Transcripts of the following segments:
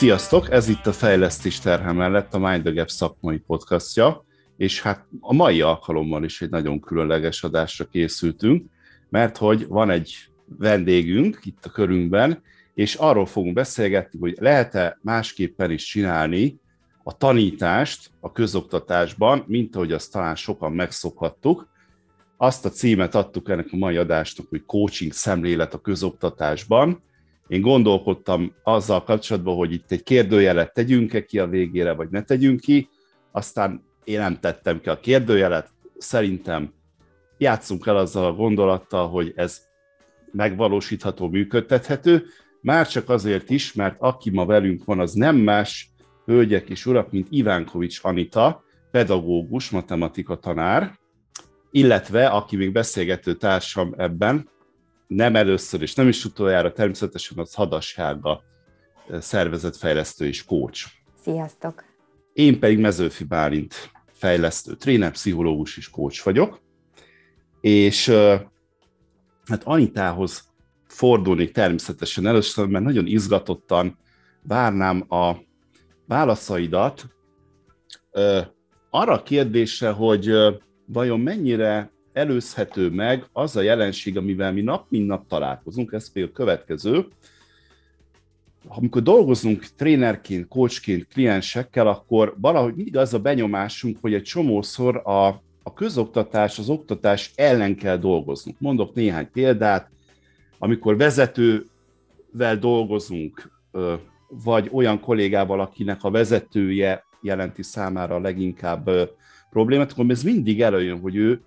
Sziasztok! Ez itt a Fejlesztés terhe mellett a Mind the Gap szakmai podcastja, és hát a mai alkalommal is egy nagyon különleges adásra készültünk, mert hogy van egy vendégünk itt a körünkben, és arról fogunk beszélgetni, hogy lehet-e másképpen is csinálni a tanítást a közoktatásban, mint ahogy azt talán sokan megszokhattuk. Azt a címet adtuk ennek a mai adásnak, hogy coaching szemlélet a közoktatásban, én gondolkodtam azzal kapcsolatban, hogy itt egy kérdőjelet tegyünk-e ki a végére, vagy ne tegyünk ki, aztán én nem tettem ki a kérdőjelet, szerintem játszunk el azzal a gondolattal, hogy ez megvalósítható, működtethető, már csak azért is, mert aki ma velünk van, az nem más, hölgyek és urak, mint Ivánkovics Anita, pedagógus, matematika tanár, illetve, aki még beszélgető társam ebben, nem először és nem is utoljára természetesen az Hadassága szervezetfejlesztő és coach. Sziasztok! Én pedig Mezőfi Bálint fejlesztő, tréner, pszichológus és coach vagyok, és hát Anitához fordulnék természetesen először, mert nagyon izgatottan várnám a válaszaidat arra a kérdésre, hogy vajon mennyire előzhető meg az a jelenség, amivel mi nap mint nap találkozunk, ez például következő, amikor dolgozunk trénerként, coachként, kliensekkel, akkor valahogy mindig az a benyomásunk, hogy egy csomószor a, a közoktatás, az oktatás ellen kell dolgoznunk. Mondok néhány példát, amikor vezetővel dolgozunk, vagy olyan kollégával, akinek a vezetője jelenti számára leginkább problémát, akkor ez mindig előjön, hogy ő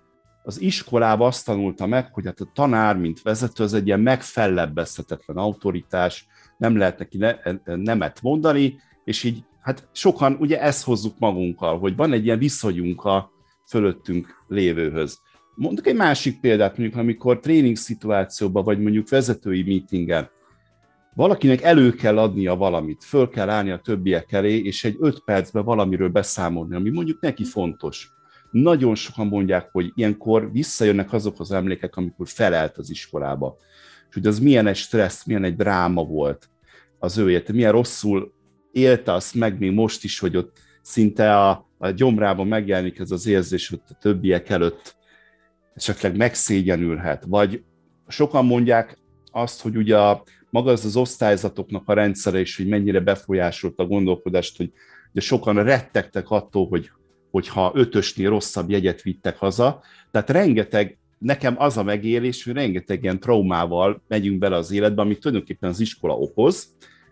az iskolába azt tanulta meg, hogy hát a tanár, mint vezető, az egy ilyen megfellebbezhetetlen autoritás, nem lehet neki ne, nemet mondani, és így hát sokan ugye ezt hozzuk magunkkal, hogy van egy ilyen viszonyunk a fölöttünk lévőhöz. Mondok egy másik példát, mondjuk amikor tréning szituációban, vagy mondjuk vezetői meetingen, valakinek elő kell adnia valamit, föl kell állni a többiek elé, és egy öt percben valamiről beszámolni, ami mondjuk neki fontos nagyon sokan mondják, hogy ilyenkor visszajönnek azok az emlékek, amikor felelt az iskolába. És hogy az milyen egy stressz, milyen egy dráma volt az ő élete, milyen rosszul élte azt meg még most is, hogy ott szinte a, a gyomrában megjelenik ez az érzés, hogy a többiek előtt esetleg megszégyenülhet. Vagy sokan mondják azt, hogy ugye a, maga az az osztályzatoknak a rendszere is, hogy mennyire befolyásolt a gondolkodást, hogy ugye sokan rettegtek attól, hogy hogyha ötösnél rosszabb jegyet vittek haza. Tehát rengeteg, nekem az a megélés, hogy rengeteg ilyen traumával megyünk bele az életbe, amit tulajdonképpen az iskola okoz.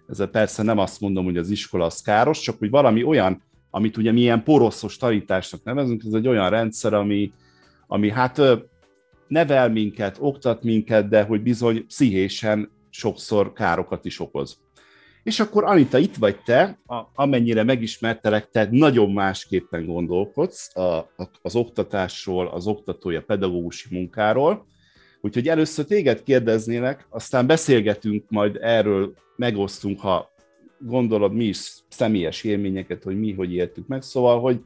Ezzel persze nem azt mondom, hogy az iskola az káros, csak hogy valami olyan, amit ugye mi ilyen poroszos tanításnak nevezünk, ez egy olyan rendszer, ami, ami hát nevel minket, oktat minket, de hogy bizony pszichésen sokszor károkat is okoz. És akkor Anita, itt vagy te, amennyire megismertelek, te nagyon másképpen gondolkodsz a, a, az oktatásról, az oktatója pedagógusi munkáról. Úgyhogy először téged kérdeznélek, aztán beszélgetünk majd erről, megosztunk, ha gondolod mi is személyes élményeket, hogy mi hogy éltük meg. Szóval, hogy,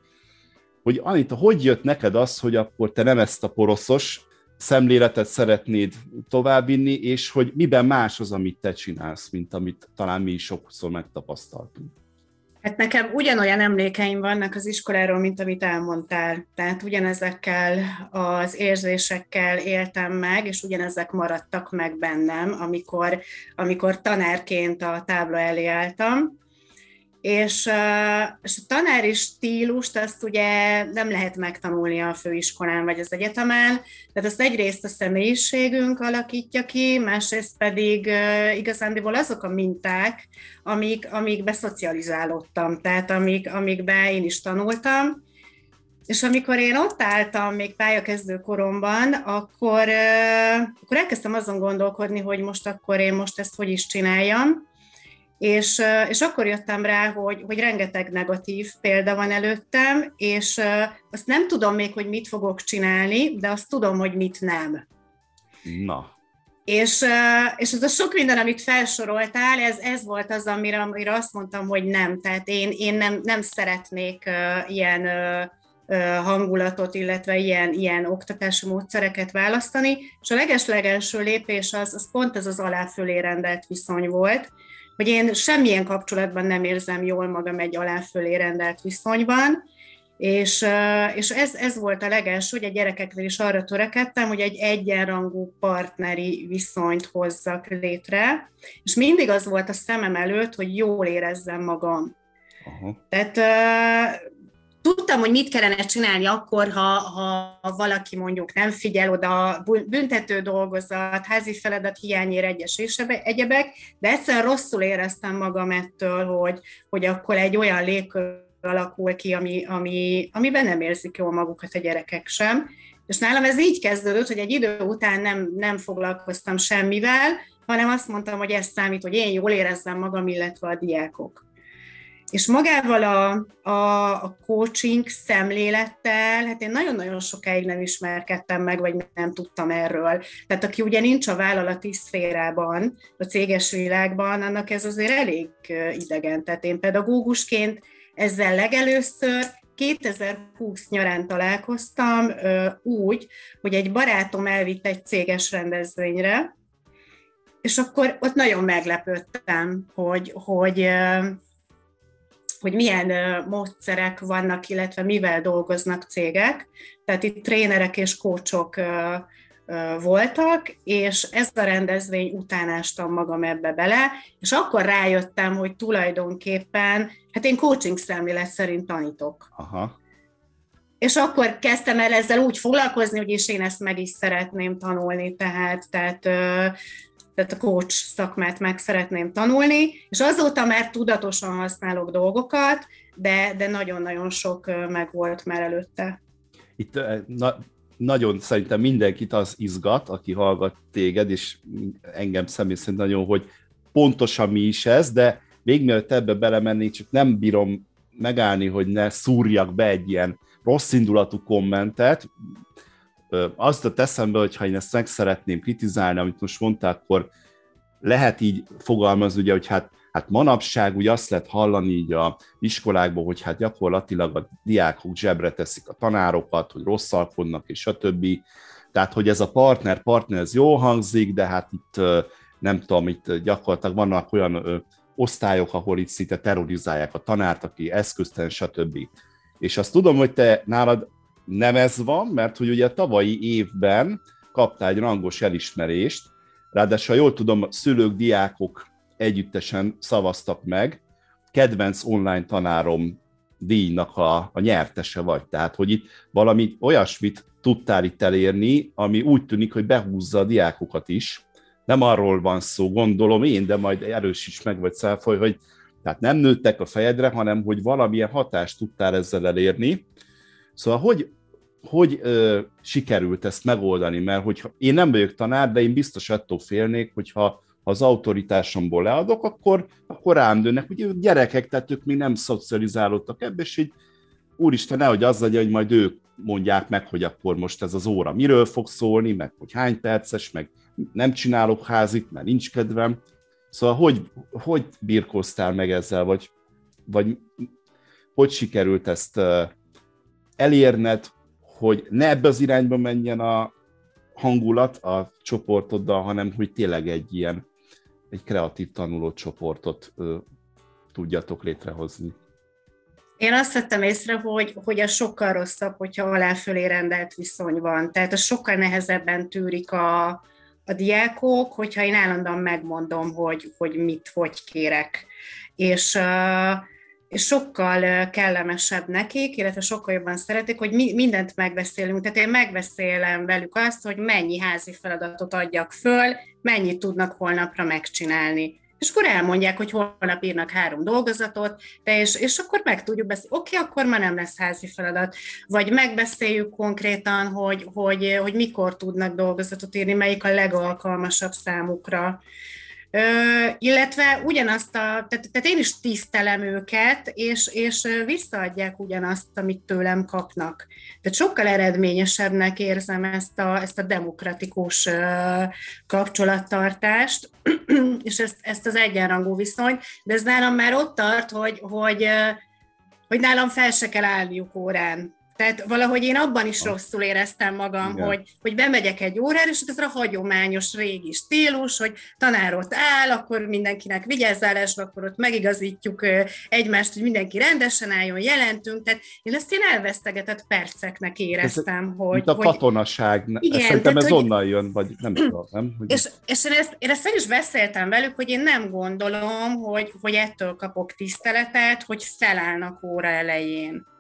hogy Anita, hogy jött neked az, hogy akkor te nem ezt a poroszos szemléletet szeretnéd továbbvinni, és hogy miben más az, amit te csinálsz, mint amit talán mi is sokszor megtapasztaltunk. Hát nekem ugyanolyan emlékeim vannak az iskoláról, mint amit elmondtál. Tehát ugyanezekkel az érzésekkel éltem meg, és ugyanezek maradtak meg bennem, amikor, amikor tanárként a tábla elé álltam és, és a tanári stílust azt ugye nem lehet megtanulni a főiskolán vagy az egyetemen, tehát azt egyrészt a személyiségünk alakítja ki, másrészt pedig igazándiból azok a minták, amik, amikbe szocializálódtam, tehát amik, amikbe én is tanultam, és amikor én ott álltam még pályakezdő koromban, akkor, akkor elkezdtem azon gondolkodni, hogy most akkor én most ezt hogy is csináljam, és, és akkor jöttem rá, hogy, hogy rengeteg negatív példa van előttem, és azt nem tudom még, hogy mit fogok csinálni, de azt tudom, hogy mit nem. Na. És, és ez a sok minden, amit felsoroltál, ez, ez volt az, amire, amire azt mondtam, hogy nem. Tehát én, én nem, nem szeretnék ilyen hangulatot, illetve ilyen, ilyen oktatási módszereket választani, és a leges-legelső lépés az, az pont ez az alá fölé rendelt viszony volt, hogy én semmilyen kapcsolatban nem érzem jól magam egy aláfölé rendelt viszonyban, és, és ez, ez volt a legelső, hogy a gyerekeknél is arra törekedtem, hogy egy egyenrangú partneri viszonyt hozzak létre, és mindig az volt a szemem előtt, hogy jól érezzem magam. Aha. Tehát tudtam, hogy mit kellene csinálni akkor, ha, ha valaki mondjuk nem figyel oda, büntető dolgozat, házi feladat hiányér egyes és egyebek, de egyszerűen rosszul éreztem magam ettől, hogy, hogy akkor egy olyan légkör alakul ki, ami, ami, amiben nem érzik jól magukat a gyerekek sem. És nálam ez így kezdődött, hogy egy idő után nem, nem foglalkoztam semmivel, hanem azt mondtam, hogy ez számít, hogy én jól érezzem magam, illetve a diákok. És magával a, a, a coaching szemlélettel, hát én nagyon-nagyon sokáig nem ismerkedtem meg, vagy nem tudtam erről. Tehát aki ugye nincs a vállalati szférában, a céges világban, annak ez azért elég idegen. Tehát én pedagógusként ezzel legelőször 2020 nyarán találkoztam úgy, hogy egy barátom elvitt egy céges rendezvényre, és akkor ott nagyon meglepődtem, hogy, hogy, hogy milyen módszerek vannak, illetve mivel dolgoznak cégek. Tehát itt trénerek és kócsok voltak, és ez a rendezvény után ástam magam ebbe bele, és akkor rájöttem, hogy tulajdonképpen, hát én coaching szemlélet szerint tanítok. Aha. És akkor kezdtem el ezzel úgy foglalkozni, hogy is én ezt meg is szeretném tanulni, tehát, tehát, tehát a coach szakmát meg szeretném tanulni, és azóta már tudatosan használok dolgokat, de, de nagyon-nagyon sok meg volt már előtte. Itt na, nagyon szerintem mindenkit az izgat, aki hallgat téged, és engem személy szerint nagyon, hogy pontosan mi is ez, de még mielőtt ebbe belemennék, csak nem bírom megállni, hogy ne szúrjak be egy ilyen rossz indulatú kommentet. Azt a teszem be, ha én ezt meg szeretném kritizálni, amit most mondtál, akkor lehet így fogalmazni, ugye, hogy hát hát manapság úgy azt lehet hallani így a iskolákban, hogy hát gyakorlatilag a diákok zsebre teszik a tanárokat, hogy rosszalkodnak, és stb. Tehát, hogy ez a partner, partner, ez jó hangzik, de hát itt nem tudom, itt gyakorlatilag vannak olyan osztályok, ahol itt szinte terrorizálják a tanárt, aki eszköztelen, stb. És azt tudom, hogy te nálad nem ez van, mert hogy ugye tavalyi évben kaptál egy rangos elismerést, ráadásul, ha jól tudom, szülők, diákok együttesen szavaztak meg, kedvenc online tanárom díjnak a, a nyertese vagy. Tehát, hogy itt valami olyasmit tudtál itt elérni, ami úgy tűnik, hogy behúzza a diákokat is. Nem arról van szó, gondolom én, de majd erős is meg vagy száfoly, hogy tehát nem nőttek a fejedre, hanem hogy valamilyen hatást tudtál ezzel elérni. Szóval hogy, hogy ö, sikerült ezt megoldani? Mert hogyha én nem vagyok tanár, de én biztos attól félnék, hogyha ha az autoritásomból leadok, akkor, akkor rám dőnek. Ugye gyerekek, tehát ők még nem szocializálódtak ebbe, és így úristen, nehogy az legyen, hogy majd ők mondják meg, hogy akkor most ez az óra miről fog szólni, meg hogy hány perces, meg nem csinálok házit, mert nincs kedvem. Szóval hogy, hogy birkóztál meg ezzel, vagy, vagy hogy sikerült ezt elérned, hogy ne ebbe az irányba menjen a hangulat a csoportoddal, hanem hogy tényleg egy ilyen egy kreatív tanuló csoportot ö, tudjatok létrehozni. Én azt vettem észre, hogy, hogy a sokkal rosszabb, hogyha aláfölé rendelt viszony van. Tehát a sokkal nehezebben tűrik a, a diákok, hogyha én állandóan megmondom, hogy, hogy mit, hogy kérek. És uh, és sokkal kellemesebb nekik, illetve sokkal jobban szeretik, hogy mi, mindent megbeszélünk. Tehát én megbeszélem velük azt, hogy mennyi házi feladatot adjak föl, mennyit tudnak holnapra megcsinálni. És akkor elmondják, hogy holnap írnak három dolgozatot, de és, és akkor meg tudjuk beszélni, oké, okay, akkor ma nem lesz házi feladat. Vagy megbeszéljük konkrétan, hogy, hogy, hogy mikor tudnak dolgozatot írni, melyik a legalkalmasabb számukra illetve ugyanazt a, tehát, tehát én is tisztelem őket, és, és visszaadják ugyanazt, amit tőlem kapnak. Tehát sokkal eredményesebbnek érzem ezt a, ezt a demokratikus kapcsolattartást, és ezt, ezt az egyenrangú viszony, de ez nálam már ott tart, hogy, hogy, hogy nálam fel se kell állniuk órán Tehát valahogy én abban is rosszul éreztem magam, hogy, hogy bemegyek egy órára, és ez a hagyományos régi stílus, hogy tanár ott áll, akkor mindenkinek vigyázzálásba, akkor ott megigazítjuk egymást, hogy mindenki rendesen álljon, jelentünk. Tehát én ezt én elvesztegetett perceknek éreztem. Ez, hogy, mint a katonaság. Igen, Szerintem tehát, ez hogy, onnan jön, vagy nem tudom. Nem? Hogy... És, és én, ezt, én ezt meg is beszéltem velük, hogy én nem gondolom, hogy, hogy ettől kapok tiszteletet, hogy felállnak óra elején.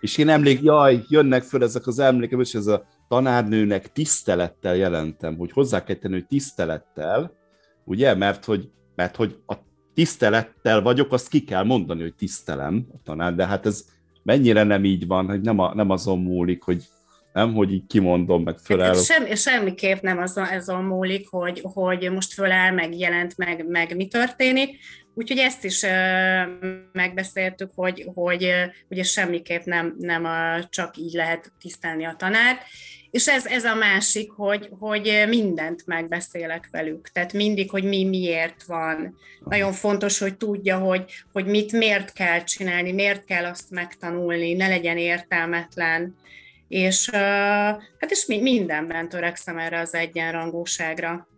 És én emlék, jaj, jönnek föl ezek az emlékem, és ez a tanárnőnek tisztelettel jelentem, hogy hozzá kell tenni, hogy tisztelettel, ugye, mert hogy, mert hogy a tisztelettel vagyok, azt ki kell mondani, hogy tisztelem a tanár, de hát ez mennyire nem így van, hogy nem, a, nem azon múlik, hogy nem, hogy így kimondom, meg föláll. Sem, semmiképp nem azon, azon múlik, hogy, hogy most föláll, meg jelent, meg, meg mi történik, Úgyhogy ezt is megbeszéltük, hogy, hogy ugye semmiképp nem, nem a, csak így lehet tisztelni a tanárt. És ez, ez a másik, hogy, hogy mindent megbeszélek velük. Tehát mindig, hogy mi miért van. Nagyon fontos, hogy tudja, hogy, hogy mit miért kell csinálni, miért kell azt megtanulni, ne legyen értelmetlen. És, hát és mindenben törekszem erre az egyenrangúságra.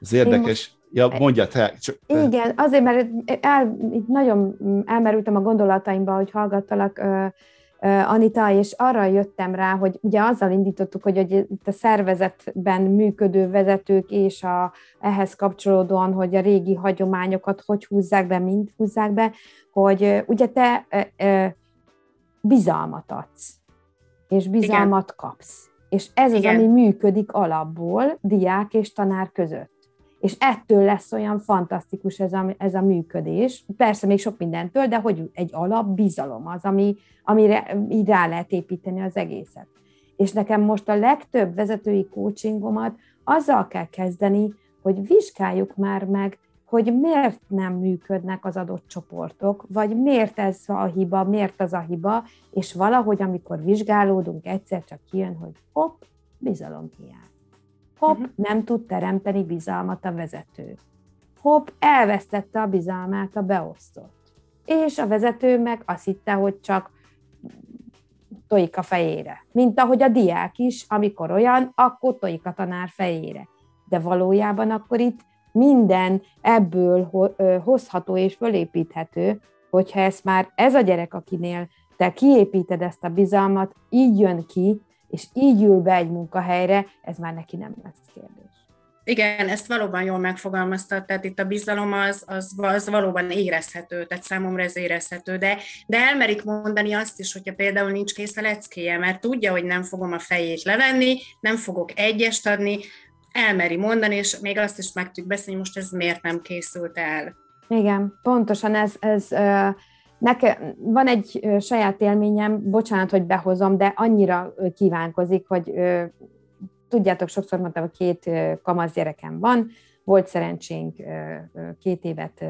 Ez érdekes. Ja, mondja te. Csak... Igen, azért, mert el, itt nagyon elmerültem a gondolataimba, hogy hallgattalak Anita, és arra jöttem rá, hogy ugye azzal indítottuk, hogy, hogy itt a szervezetben működő vezetők és a, ehhez kapcsolódóan, hogy a régi hagyományokat hogy húzzák be, mind húzzák be, hogy ugye te bizalmat adsz, és bizalmat Igen. kapsz. És ez Igen. az, ami működik alapból diák és tanár között és ettől lesz olyan fantasztikus ez a, ez a működés. Persze még sok mindentől, de hogy egy alap bizalom az, ami, amire így rá lehet építeni az egészet. És nekem most a legtöbb vezetői coachingomat azzal kell kezdeni, hogy vizsgáljuk már meg, hogy miért nem működnek az adott csoportok, vagy miért ez a hiba, miért az a hiba, és valahogy, amikor vizsgálódunk, egyszer csak kijön, hogy hopp, bizalomhiány. Hopp, uh-huh. nem tud teremteni bizalmat a vezető. Hopp, elvesztette a bizalmát a beosztott. És a vezető meg azt hitte, hogy csak tojik a fejére. Mint ahogy a diák is, amikor olyan, akkor tojik a tanár fejére. De valójában akkor itt minden ebből hozható és fölépíthető, hogyha ez már ez a gyerek, akinél te kiépíted ezt a bizalmat, így jön ki, és így ül be egy munkahelyre, ez már neki nem lesz kérdés. Igen, ezt valóban jól megfogalmaztad, tehát itt a bizalom az, az, az valóban érezhető, tehát számomra ez érezhető, de, de elmerik mondani azt is, hogyha például nincs kész a leckéje, mert tudja, hogy nem fogom a fejét levenni, nem fogok egyest adni, elmeri mondani, és még azt is meg tudjuk beszélni, most ez miért nem készült el. Igen, pontosan ez, ez Nekem van egy saját élményem, bocsánat, hogy behozom, de annyira kívánkozik, hogy tudjátok, sokszor mondtam, hogy két kamasz gyerekem van, volt szerencsénk két évet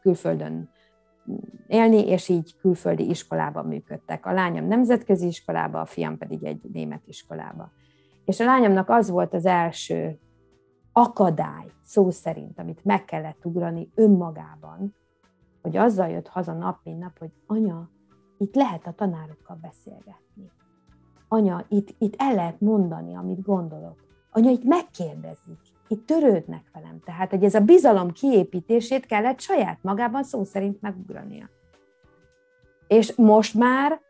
külföldön élni, és így külföldi iskolában működtek. A lányom nemzetközi iskolába, a fiam pedig egy német iskolába. És a lányomnak az volt az első akadály, szó szerint, amit meg kellett ugrani önmagában, hogy azzal jött haza nap, mint nap, hogy anya, itt lehet a tanárokkal beszélgetni. Anya, itt, itt el lehet mondani, amit gondolok. Anya, itt megkérdezik, itt törődnek velem. Tehát, hogy ez a bizalom kiépítését kellett saját magában szó szerint megugrania. És most már,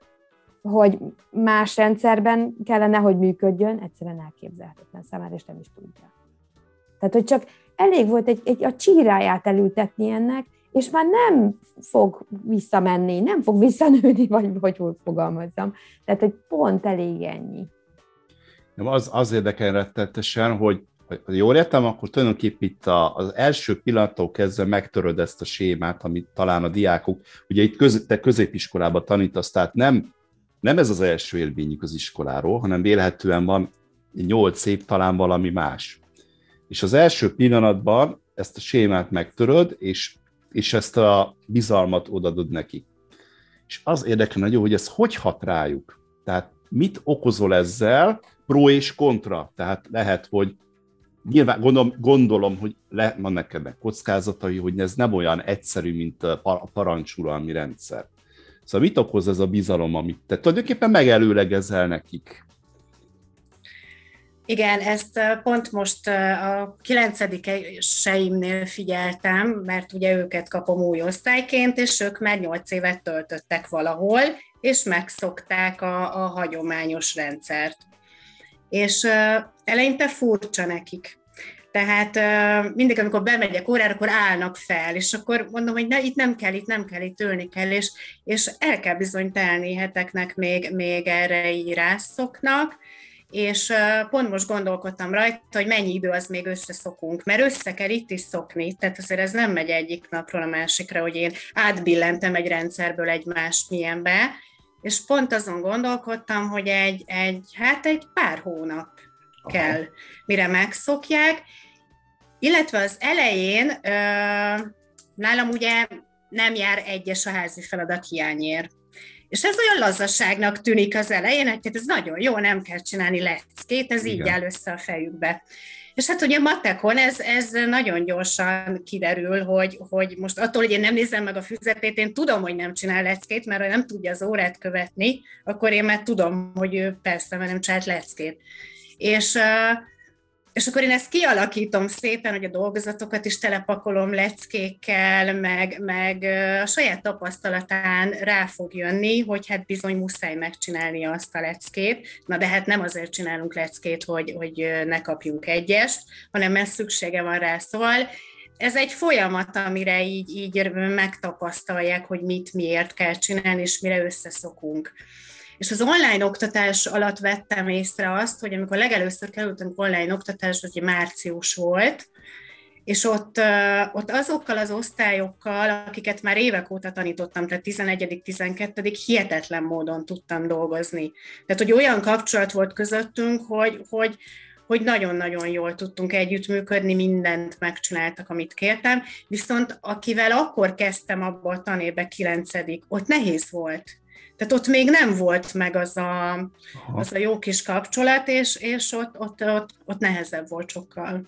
hogy más rendszerben kellene, hogy működjön, egyszerűen elképzelhetetlen számára, és nem is tudja. Tehát, hogy csak elég volt egy, egy a csíráját elültetni ennek, és már nem fog visszamenni, nem fog visszanőni, vagy hogy hogy fogalmazzam. Tehát, hogy pont elég ennyi. Az, az érdekel rettetesen, hogy ha jól értem, akkor tulajdonképpen itt az első pillanattól kezdve megtöröd ezt a sémát, amit talán a diákok, ugye itt köz, te középiskolában tanítasz, tehát nem, nem ez az első élményük az iskoláról, hanem vélhetően van nyolc év talán valami más. És az első pillanatban ezt a sémát megtöröd, és és ezt a bizalmat odadod neki. És az érdekel nagyon, hogy ez hogy hat rájuk. Tehát mit okozol ezzel, pro és kontra. Tehát lehet, hogy nyilván gondolom, gondolom hogy le, neked meg kockázatai, hogy ez nem olyan egyszerű, mint a parancsuralmi rendszer. Szóval mit okoz ez a bizalom, amit te tulajdonképpen megelőlegezel nekik? Igen, ezt pont most a kilencedikeseimnél figyeltem, mert ugye őket kapom új osztályként, és ők már nyolc évet töltöttek valahol, és megszokták a, a hagyományos rendszert. És eleinte furcsa nekik. Tehát mindig, amikor bemegyek órára, akkor állnak fel, és akkor mondom, hogy ne, itt nem kell, itt nem kell, itt ülni kell, és, és el kell bizony telni heteknek még, még erre így írászoknak, és pont most gondolkodtam rajta, hogy mennyi idő az még összeszokunk, mert össze kell itt is szokni, tehát azért ez nem megy egyik napról a másikra, hogy én átbillentem egy rendszerből egy más milyenbe, és pont azon gondolkodtam, hogy egy, egy hát egy pár hónap Aha. kell, mire megszokják, illetve az elején nálam ugye nem jár egyes a házi feladat hiányért. És ez olyan lazaságnak tűnik az elején, hogy hát ez nagyon jó, nem kell csinálni leckét, ez Igen. így áll össze a fejükbe. És hát ugye matekon ez, ez nagyon gyorsan kiderül, hogy, hogy most attól, hogy én nem nézem meg a füzetét, én tudom, hogy nem csinál leckét, mert ha nem tudja az órát követni, akkor én már tudom, hogy ő persze, mert nem csinált leckét. És és akkor én ezt kialakítom szépen, hogy a dolgozatokat is telepakolom leckékkel, meg, meg a saját tapasztalatán rá fog jönni, hogy hát bizony muszáj megcsinálni azt a leckét. Na de hát nem azért csinálunk leckét, hogy, hogy ne kapjunk egyest, hanem mert szüksége van rá. Szóval ez egy folyamat, amire így, így megtapasztalják, hogy mit, miért kell csinálni, és mire összeszokunk. És az online oktatás alatt vettem észre azt, hogy amikor legelőször kerültünk online oktatásba, hogy március volt, és ott, ott azokkal az osztályokkal, akiket már évek óta tanítottam, tehát 11.-12. hihetetlen módon tudtam dolgozni. Tehát, hogy olyan kapcsolat volt közöttünk, hogy, hogy, hogy nagyon-nagyon jól tudtunk együttműködni, mindent megcsináltak, amit kértem, viszont akivel akkor kezdtem abba a tanébe 9 ott nehéz volt. Tehát ott még nem volt meg az a, az a jó kis kapcsolat, és, és ott, ott, ott, ott nehezebb volt sokkal.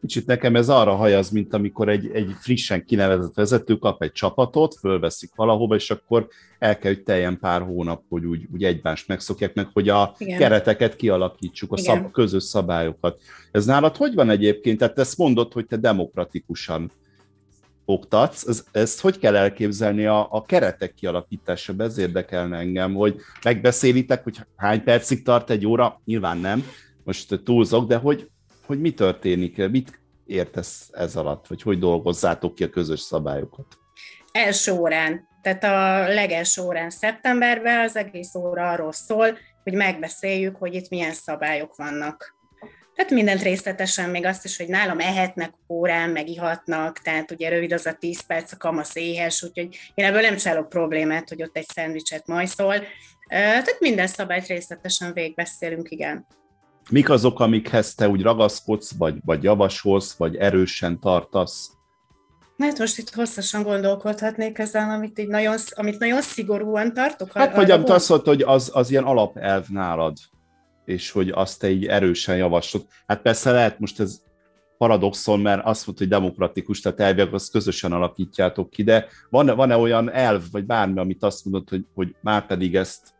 Kicsit nekem ez arra hajaz, mint amikor egy, egy frissen kinevezett vezető kap egy csapatot, fölveszik valahova, és akkor el kell, hogy teljen pár hónap, hogy úgy, úgy egymást megszokják meg, hogy a Igen. kereteket kialakítsuk, a szab, közös szabályokat. Ez nálad hogy van egyébként? Tehát ezt mondod, hogy te demokratikusan oktatsz, ez, ezt hogy kell elképzelni a, a keretek kialakítása? Ez érdekelne engem, hogy megbeszélitek, hogy hány percig tart egy óra, nyilván nem, most túlzok, de hogy, hogy mi történik, mit értesz ez alatt, vagy hogy dolgozzátok ki a közös szabályokat? Első órán, tehát a legelső órán szeptemberben az egész óra arról szól, hogy megbeszéljük, hogy itt milyen szabályok vannak. Tehát mindent részletesen, még azt is, hogy nálam ehetnek órán, meg ihatnak, tehát ugye rövid az a 10 perc, a kamasz éhes, úgyhogy én ebből nem csinálok problémát, hogy ott egy szendvicset majszol. Tehát minden szabályt részletesen végigbeszélünk, igen. Mik azok, amikhez te úgy ragaszkodsz, vagy, vagy javasolsz, vagy erősen tartasz? Hát most itt hosszasan gondolkodhatnék ezen, amit, így nagyon, amit nagyon szigorúan tartok. Hát, vagy amit azt mondta, hogy az, az ilyen alapelv nálad és hogy azt egy erősen javaslod. Hát persze lehet most ez paradoxon, mert azt mondta, hogy demokratikus, tehát elvileg azt közösen alakítjátok ki, de van-e, van-e olyan elv, vagy bármi, amit azt mondod, hogy, hogy már pedig ezt,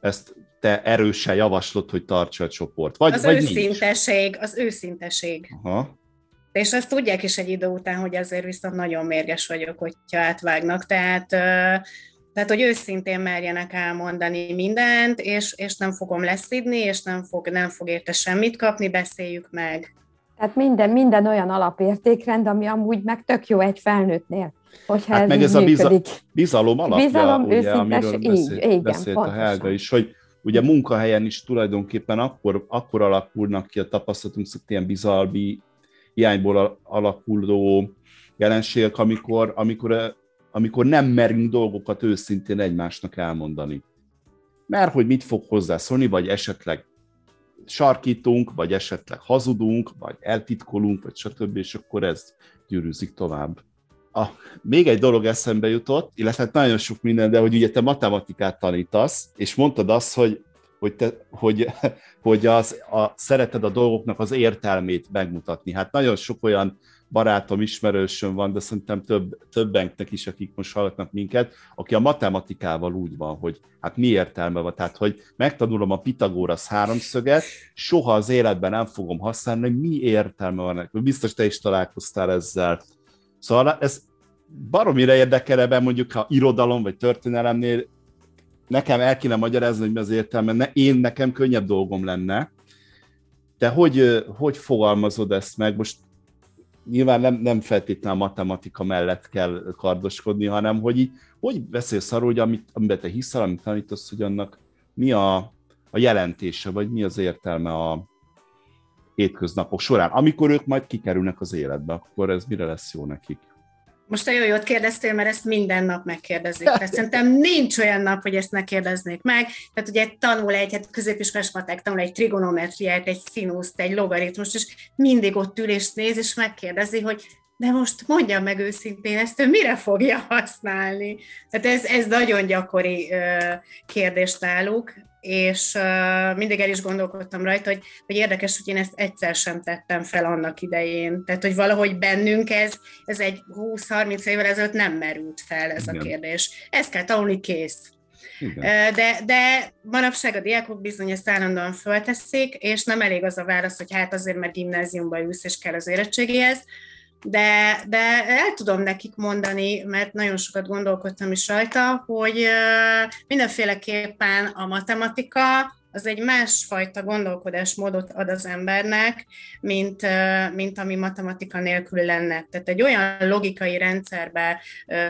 ezt te erősen javaslod, hogy tartsa a csoport? Vagy, az vagy őszinteség, nincs? az őszinteség. Aha. És azt tudják is egy idő után, hogy azért viszont nagyon mérges vagyok, hogyha átvágnak, tehát tehát, hogy őszintén merjenek elmondani mindent, és, és nem fogom leszidni, és nem fog, nem fog érte semmit kapni, beszéljük meg. Tehát minden, minden olyan alapértékrend, ami amúgy meg tök jó egy felnőttnél. Hogyha hát ez meg ez működik. a biza, bizalom alapja, bizalom, ugye, amiről így, igen, beszélt pontosan. a Helga is, hogy ugye munkahelyen is tulajdonképpen akkor, akkor alakulnak ki a tapasztalatunk, szóval ilyen bizalmi hiányból alakuló jelenségek, amikor, amikor amikor nem merünk dolgokat őszintén egymásnak elmondani. Mert hogy mit fog hozzászólni, vagy esetleg sarkítunk, vagy esetleg hazudunk, vagy eltitkolunk, vagy stb., és akkor ez gyűrűzik tovább. A, még egy dolog eszembe jutott, illetve hát nagyon sok minden, de hogy ugye te matematikát tanítasz, és mondtad azt, hogy hogy, te, hogy, hogy az, a, szereted a dolgoknak az értelmét megmutatni. Hát nagyon sok olyan barátom, ismerősöm van, de szerintem több, többenknek is, akik most hallgatnak minket, aki a matematikával úgy van, hogy hát mi értelme van, tehát hogy megtanulom a Pitagorasz háromszöget, soha az életben nem fogom használni, hogy mi értelme van. Biztos te is találkoztál ezzel. Szóval ez baromira érdekel ebben mondjuk, ha irodalom vagy történelemnél nekem el kéne magyarázni, hogy mi az értelme, ne, én nekem könnyebb dolgom lenne. Te hogy, hogy fogalmazod ezt meg? Most nyilván nem, nem feltétlenül a matematika mellett kell kardoskodni, hanem hogy így, hogy beszélsz arról, hogy amit, amiben te hiszel, amit tanítasz, hogy annak mi a, a jelentése, vagy mi az értelme a hétköznapok során. Amikor ők majd kikerülnek az életbe, akkor ez mire lesz jó nekik? Most nagyon jót kérdeztél, mert ezt minden nap megkérdezik. Tehát szerintem nincs olyan nap, hogy ezt ne kérdeznék meg. Tehát ugye tanul egy, hát középiskolás matek tanul egy trigonometriát, egy színuszt, egy logaritmust, és mindig ott ül és néz, és megkérdezi, hogy de most mondjam meg őszintén, ezt ő mire fogja használni? Tehát ez, ez nagyon gyakori kérdés náluk, és uh, mindig el is gondolkodtam rajta, hogy, hogy érdekes, hogy én ezt egyszer sem tettem fel annak idején. Tehát, hogy valahogy bennünk ez, ez egy 20-30 évvel ezelőtt nem merült fel ez Igen. a kérdés. Ezt kell tanulni, kész. Igen. De, de manapság a diákok bizony ezt állandóan fölteszik, és nem elég az a válasz, hogy hát azért, mert gimnáziumba ülsz, és kell az érettségéhez, de, de el tudom nekik mondani, mert nagyon sokat gondolkodtam is rajta, hogy mindenféleképpen a matematika az egy másfajta gondolkodásmódot ad az embernek, mint, mint ami matematika nélkül lenne. Tehát egy olyan logikai rendszerbe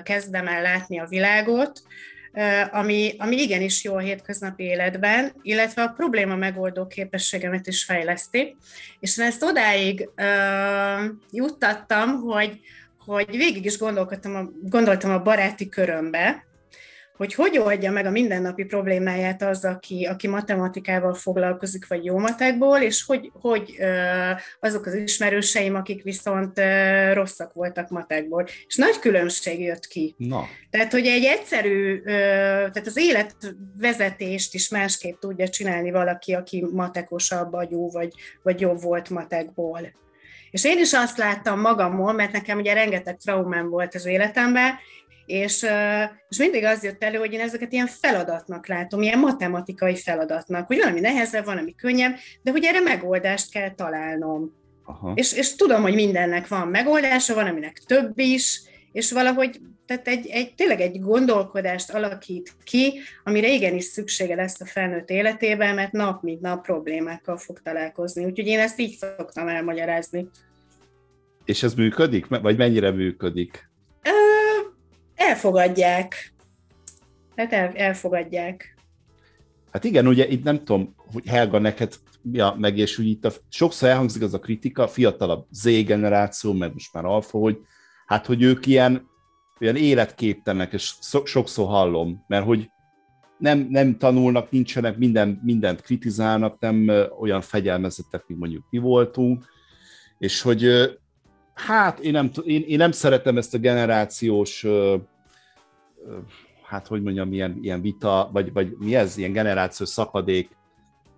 kezdem el látni a világot, ami, ami igenis jó a hétköznapi életben, illetve a probléma megoldó képességemet is fejleszti. És én ezt odáig uh, juttattam, hogy, hogy végig is gondolkodtam a, gondoltam a baráti körömbe, hogy hogy oldja meg a mindennapi problémáját az, aki, aki matematikával foglalkozik, vagy jó matekból, és hogy, hogy azok az ismerőseim, akik viszont rosszak voltak matekból. És nagy különbség jött ki. Na. Tehát, hogy egy egyszerű, tehát az életvezetést is másképp tudja csinálni valaki, aki matekosabb agyú, vagy, vagy jobb volt matekból. És én is azt láttam magamról, mert nekem ugye rengeteg traumám volt az életemben, és, és mindig az jött elő, hogy én ezeket ilyen feladatnak látom, ilyen matematikai feladatnak, hogy valami nehezebb, van, ami könnyebb, de hogy erre megoldást kell találnom. Aha. És, és tudom, hogy mindennek van megoldása, van, aminek több is, és valahogy tehát egy, egy, tényleg egy gondolkodást alakít ki, amire igenis szüksége lesz a felnőtt életében, mert nap mint nap problémákkal fog találkozni. Úgyhogy én ezt így szoktam elmagyarázni. És ez működik? Vagy mennyire működik? Elfogadják. Tehát el, elfogadják. Hát igen, ugye itt nem tudom, hogy Helga neked ja, meg, és úgy itt a, sokszor elhangzik az a kritika, fiatalabb Z generáció, meg most már alfa, hogy hát, hogy ők ilyen, olyan életképtelenek, és so, sokszor hallom, mert hogy nem, nem tanulnak, nincsenek, minden, mindent kritizálnak, nem olyan fegyelmezettek, mint mondjuk mi voltunk, és hogy hát én nem, én, én nem szeretem ezt a generációs hát hogy mondjam, ilyen, ilyen vita, vagy, vagy mi ez, ilyen generációs szakadék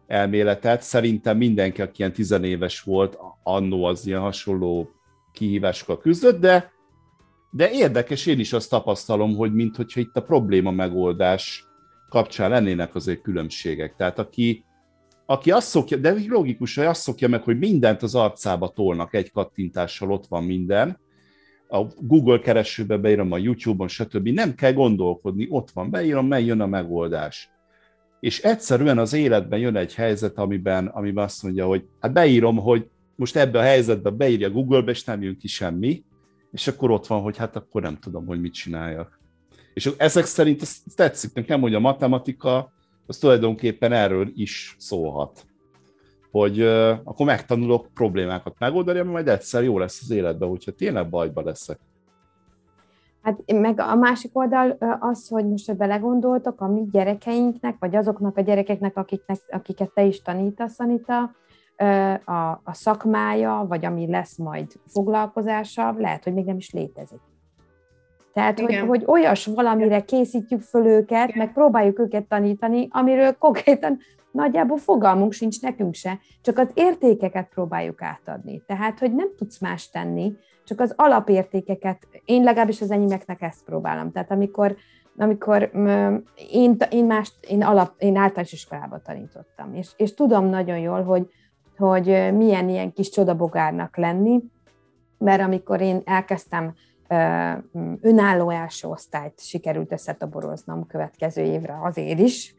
elméletet. Szerintem mindenki, aki ilyen tizenéves volt, annó az ilyen hasonló kihívásokkal küzdött, de, de érdekes, én is azt tapasztalom, hogy mint hogyha itt a probléma megoldás kapcsán lennének azért különbségek. Tehát aki, aki azt szokja, de logikus, hogy azt szokja meg, hogy mindent az arcába tolnak egy kattintással, ott van minden, a Google keresőbe beírom, a YouTube-on, stb. Nem kell gondolkodni, ott van, beírom, mely jön a megoldás. És egyszerűen az életben jön egy helyzet, amiben, amiben azt mondja, hogy hát beírom, hogy most ebbe a helyzetbe beírja Google-be, és nem jön ki semmi, és akkor ott van, hogy hát akkor nem tudom, hogy mit csináljak. És ezek szerint ez tetszik nekem, hogy a matematika az tulajdonképpen erről is szólhat hogy uh, akkor megtanulok problémákat megoldani, ami majd egyszer jó lesz az életben, hogyha tényleg bajba leszek. Hát meg a másik oldal az, hogy most, hogy belegondoltok, a mi gyerekeinknek, vagy azoknak a gyerekeknek, akiknek, akiket te is tanítasz, Anita, a, a szakmája, vagy ami lesz majd foglalkozása, lehet, hogy még nem is létezik. Tehát, hogy, hogy olyas valamire készítjük föl őket, Igen. meg próbáljuk őket tanítani, amiről konkrétan nagyjából fogalmunk sincs nekünk se, csak az értékeket próbáljuk átadni. Tehát, hogy nem tudsz más tenni, csak az alapértékeket, én legalábbis az enyémeknek ezt próbálom. Tehát amikor, amikor én, én, más, én, alap, én általános iskolában tanítottam, és, és tudom nagyon jól, hogy, hogy milyen ilyen kis csodabogárnak lenni, mert amikor én elkezdtem önálló első osztályt sikerült összetoboroznom következő évre azért is,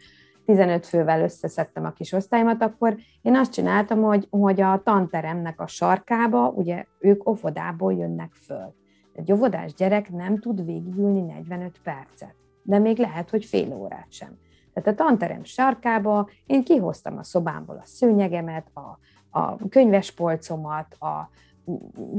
15 fővel összeszedtem a kis osztályomat, akkor én azt csináltam, hogy, hogy a tanteremnek a sarkába, ugye ők óvodából jönnek föl. Egy óvodás gyerek nem tud végigülni 45 percet, de még lehet, hogy fél órát sem. Tehát a tanterem sarkába én kihoztam a szobámból a szőnyegemet, a, a könyvespolcomat, a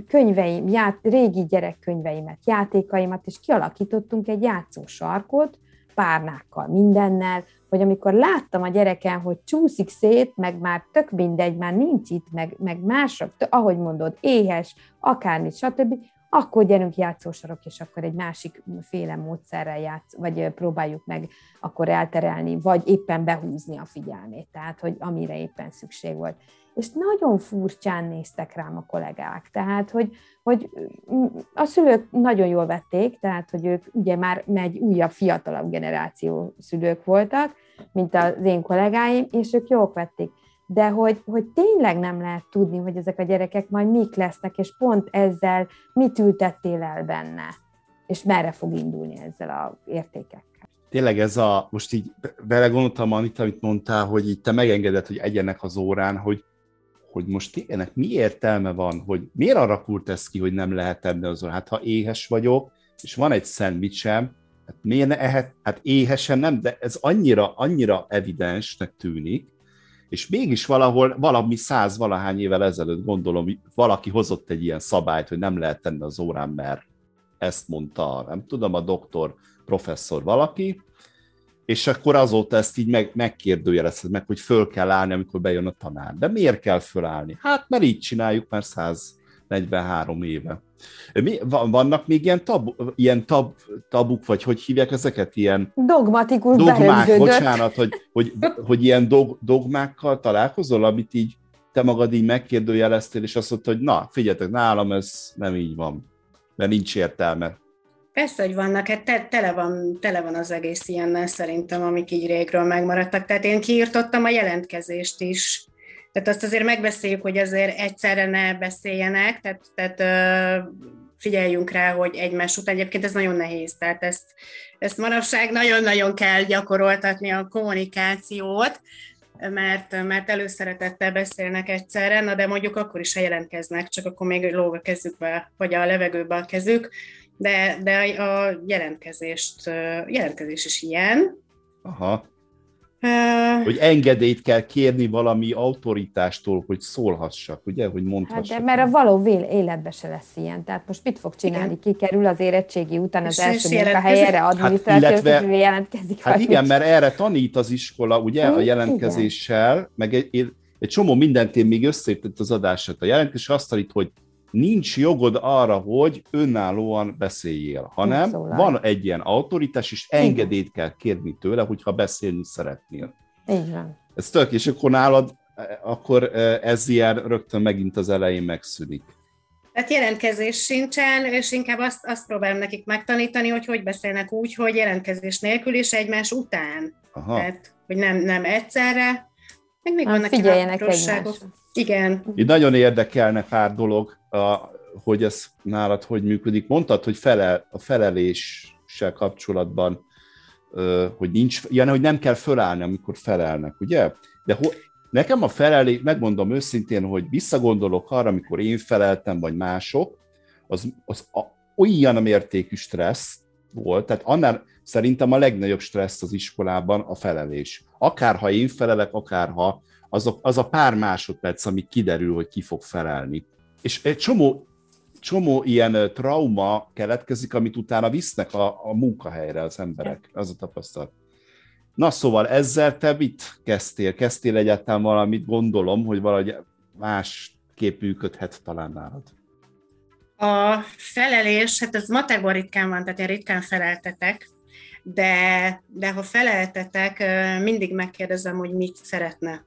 könyveim, ját, régi gyerekkönyveimet, játékaimat, és kialakítottunk egy játszósarkot, párnákkal, mindennel, hogy amikor láttam a gyereken, hogy csúszik szét, meg már tök mindegy, már nincs itt, meg, meg másra, ahogy mondod, éhes, akármit, stb., akkor gyerünk játszósarok, és akkor egy másik féle módszerrel játsz, vagy próbáljuk meg akkor elterelni, vagy éppen behúzni a figyelmét, tehát, hogy amire éppen szükség volt és nagyon furcsán néztek rám a kollégák. Tehát, hogy, hogy a szülők nagyon jól vették, tehát, hogy ők ugye már egy újabb, fiatalabb generáció szülők voltak, mint az én kollégáim, és ők jók vették. De hogy, hogy tényleg nem lehet tudni, hogy ezek a gyerekek majd mik lesznek, és pont ezzel mit ültettél el benne, és merre fog indulni ezzel a értékekkel tényleg ez a, most így belegondoltam, Anita, amit mondtál, hogy itt te megengedett, hogy egyenek az órán, hogy hogy most ennek mi értelme van, hogy miért arra kurt ez ki, hogy nem lehet enni azon? Hát ha éhes vagyok, és van egy szendvicsem, hát miért ne ehet, hát éhesen nem, de ez annyira, annyira evidensnek tűnik, és mégis valahol, valami száz valahány évvel ezelőtt gondolom, valaki hozott egy ilyen szabályt, hogy nem lehet tenni az órán, mert ezt mondta, nem tudom, a doktor, professzor valaki, és akkor azóta ezt így meg, megkérdőjelezhet meg, hogy föl kell állni, amikor bejön a tanár. De miért kell fölállni? Hát, mert így csináljuk már 143 éve. Mi, vannak még ilyen, tabu, ilyen tab, tabuk, vagy hogy hívják ezeket? Ilyen Dogmatikus dogmák, bocsánat, hogy, hogy, hogy ilyen dog, dogmákkal találkozol, amit így te magad így megkérdőjeleztél, és azt mondtad, hogy na, figyeljetek, nálam ez nem így van, mert nincs értelme. Persze, hogy vannak, hát te, tele, van, tele van az egész ilyennel szerintem, amik így régről megmaradtak. Tehát én kiírtottam a jelentkezést is. Tehát azt azért megbeszéljük, hogy azért egyszerre ne beszéljenek, tehát, tehát figyeljünk rá, hogy egymás után. Egyébként ez nagyon nehéz, tehát ezt, ezt manapság nagyon-nagyon kell gyakoroltatni a kommunikációt, mert, mert előszeretettel beszélnek egyszerre, na de mondjuk akkor is, ha jelentkeznek, csak akkor még lóg a kezükbe, vagy a levegőbe a kezük, de, de a jelentkezést, jelentkezés is ilyen. Aha. Uh, hogy engedélyt kell kérni valami autoritástól, hogy szólhassak, ugye, hogy mondhassak. Hát de mert a való életbe se lesz ilyen. Tehát most mit fog csinálni? Igen. Kikerül az érettségi után az és első munkahelyére, adminisztrációs hát, illetve, jelentkezik. Hát igen, mert erre tanít az iskola, ugye, a jelentkezéssel, igen. meg egy, egy, egy csomó mindent én még összeépített az adását. A jelentés azt tanít, hogy nincs jogod arra, hogy önállóan beszéljél, hanem szóval. van egy ilyen autoritás, és engedélyt kell kérni tőle, hogyha beszélni szeretnél. Így van. Ez tök, és akkor nálad, akkor ez ilyen rögtön megint az elején megszűnik. Tehát jelentkezés sincsen, és inkább azt, azt próbálom nekik megtanítani, hogy hogy beszélnek úgy, hogy jelentkezés nélkül és egymás után. Aha. Tehát, hogy nem, nem egyszerre, meg még vannak figyeljenek egymásra. Igen. Így nagyon érdekelne pár dolog, a, hogy ez nálad hogy működik. Mondtad, hogy felel, a feleléssel kapcsolatban, hogy nincs, ilyen, hogy nem kell fölállni, amikor felelnek, ugye? De ho, nekem a felelés, megmondom őszintén, hogy visszagondolok arra, amikor én feleltem, vagy mások, az, az a, olyan mértékű stressz volt, tehát annál szerintem a legnagyobb stressz az iskolában a felelés. Akár ha én felelek, akár ha az a, az a pár másodperc, ami kiderül, hogy ki fog felelni. És egy csomó, csomó ilyen trauma keletkezik, amit utána visznek a, a munkahelyre az emberek, az a tapasztalat. Na szóval ezzel te mit kezdtél? Kezdtél egyáltalán valamit? Gondolom, hogy valahogy más kép működhet talán nálad. A felelés, hát ez matekban ritkán van, tehát én ritkán feleltetek, de, de ha feleltetek, mindig megkérdezem, hogy mit szeretne.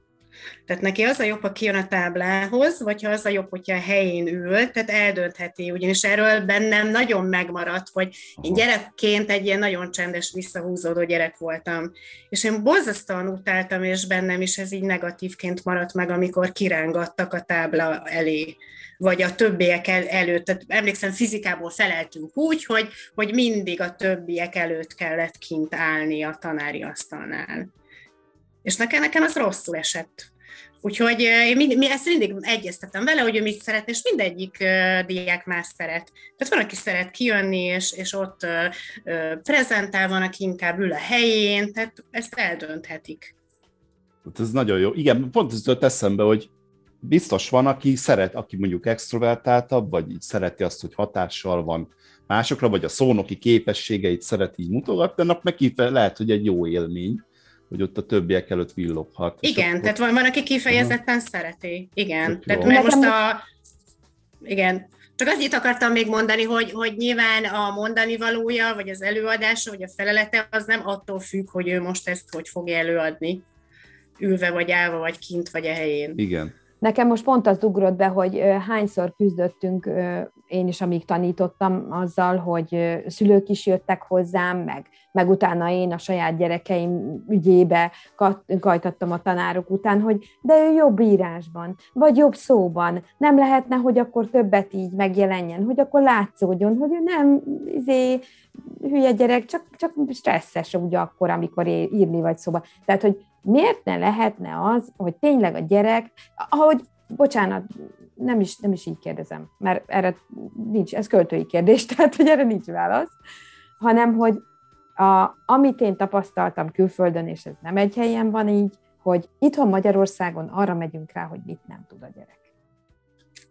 Tehát neki az a jobb, ha kijön a táblához, vagy ha az a jobb, hogyha a helyén ül, tehát eldöntheti, ugyanis erről bennem nagyon megmaradt, hogy én gyerekként egy ilyen nagyon csendes, visszahúzódó gyerek voltam. És én borzasztóan utáltam, és bennem is ez így negatívként maradt meg, amikor kirángattak a tábla elé vagy a többiek el, előtt. Tehát emlékszem, fizikából feleltünk úgy, hogy, hogy mindig a többiek előtt kellett kint állni a tanári asztalnál. És nekem, nekem az rosszul esett. Úgyhogy én mind, mi ezt mindig egyeztetem vele, hogy ő mit szeret, és mindegyik uh, diák más szeret. Tehát van, aki szeret kijönni, és, és ott uh, uh, prezentál, van, aki inkább ül a helyén, tehát ezt eldönthetik. Hát ez nagyon jó. Igen, pont ez jutott eszembe, hogy biztos van, aki szeret, aki mondjuk extrovertáltabb, vagy így szereti azt, hogy hatással van másokra, vagy a szónoki képességeit szereti így mutogatni, annak meg lehet, hogy egy jó élmény hogy ott a többiek előtt villoghat. Igen, akkor... tehát van, van, aki kifejezetten uh-huh. szereti. Igen, Tök tehát mert most a... Igen, csak azt akartam még mondani, hogy, hogy nyilván a mondani valója, vagy az előadása, vagy a felelete, az nem attól függ, hogy ő most ezt hogy fogja előadni, ülve, vagy állva, vagy kint, vagy a helyén. Igen. Nekem most pont az ugrott be, hogy hányszor küzdöttünk én is, amíg tanítottam azzal, hogy szülők is jöttek hozzám, meg, meg utána én a saját gyerekeim ügyébe kajtattam a tanárok után, hogy de ő jobb írásban, vagy jobb szóban, nem lehetne, hogy akkor többet így megjelenjen, hogy akkor látszódjon, hogy ő nem izé, hülye gyerek, csak, csak stresszes ugye akkor, amikor írni vagy szóba. Tehát, hogy miért ne lehetne az, hogy tényleg a gyerek, ahogy, bocsánat, nem is, nem is így kérdezem, mert erre nincs, ez költői kérdés, tehát hogy erre nincs válasz, hanem hogy a, amit én tapasztaltam külföldön, és ez nem egy helyen van így, hogy itthon Magyarországon arra megyünk rá, hogy mit nem tud a gyerek.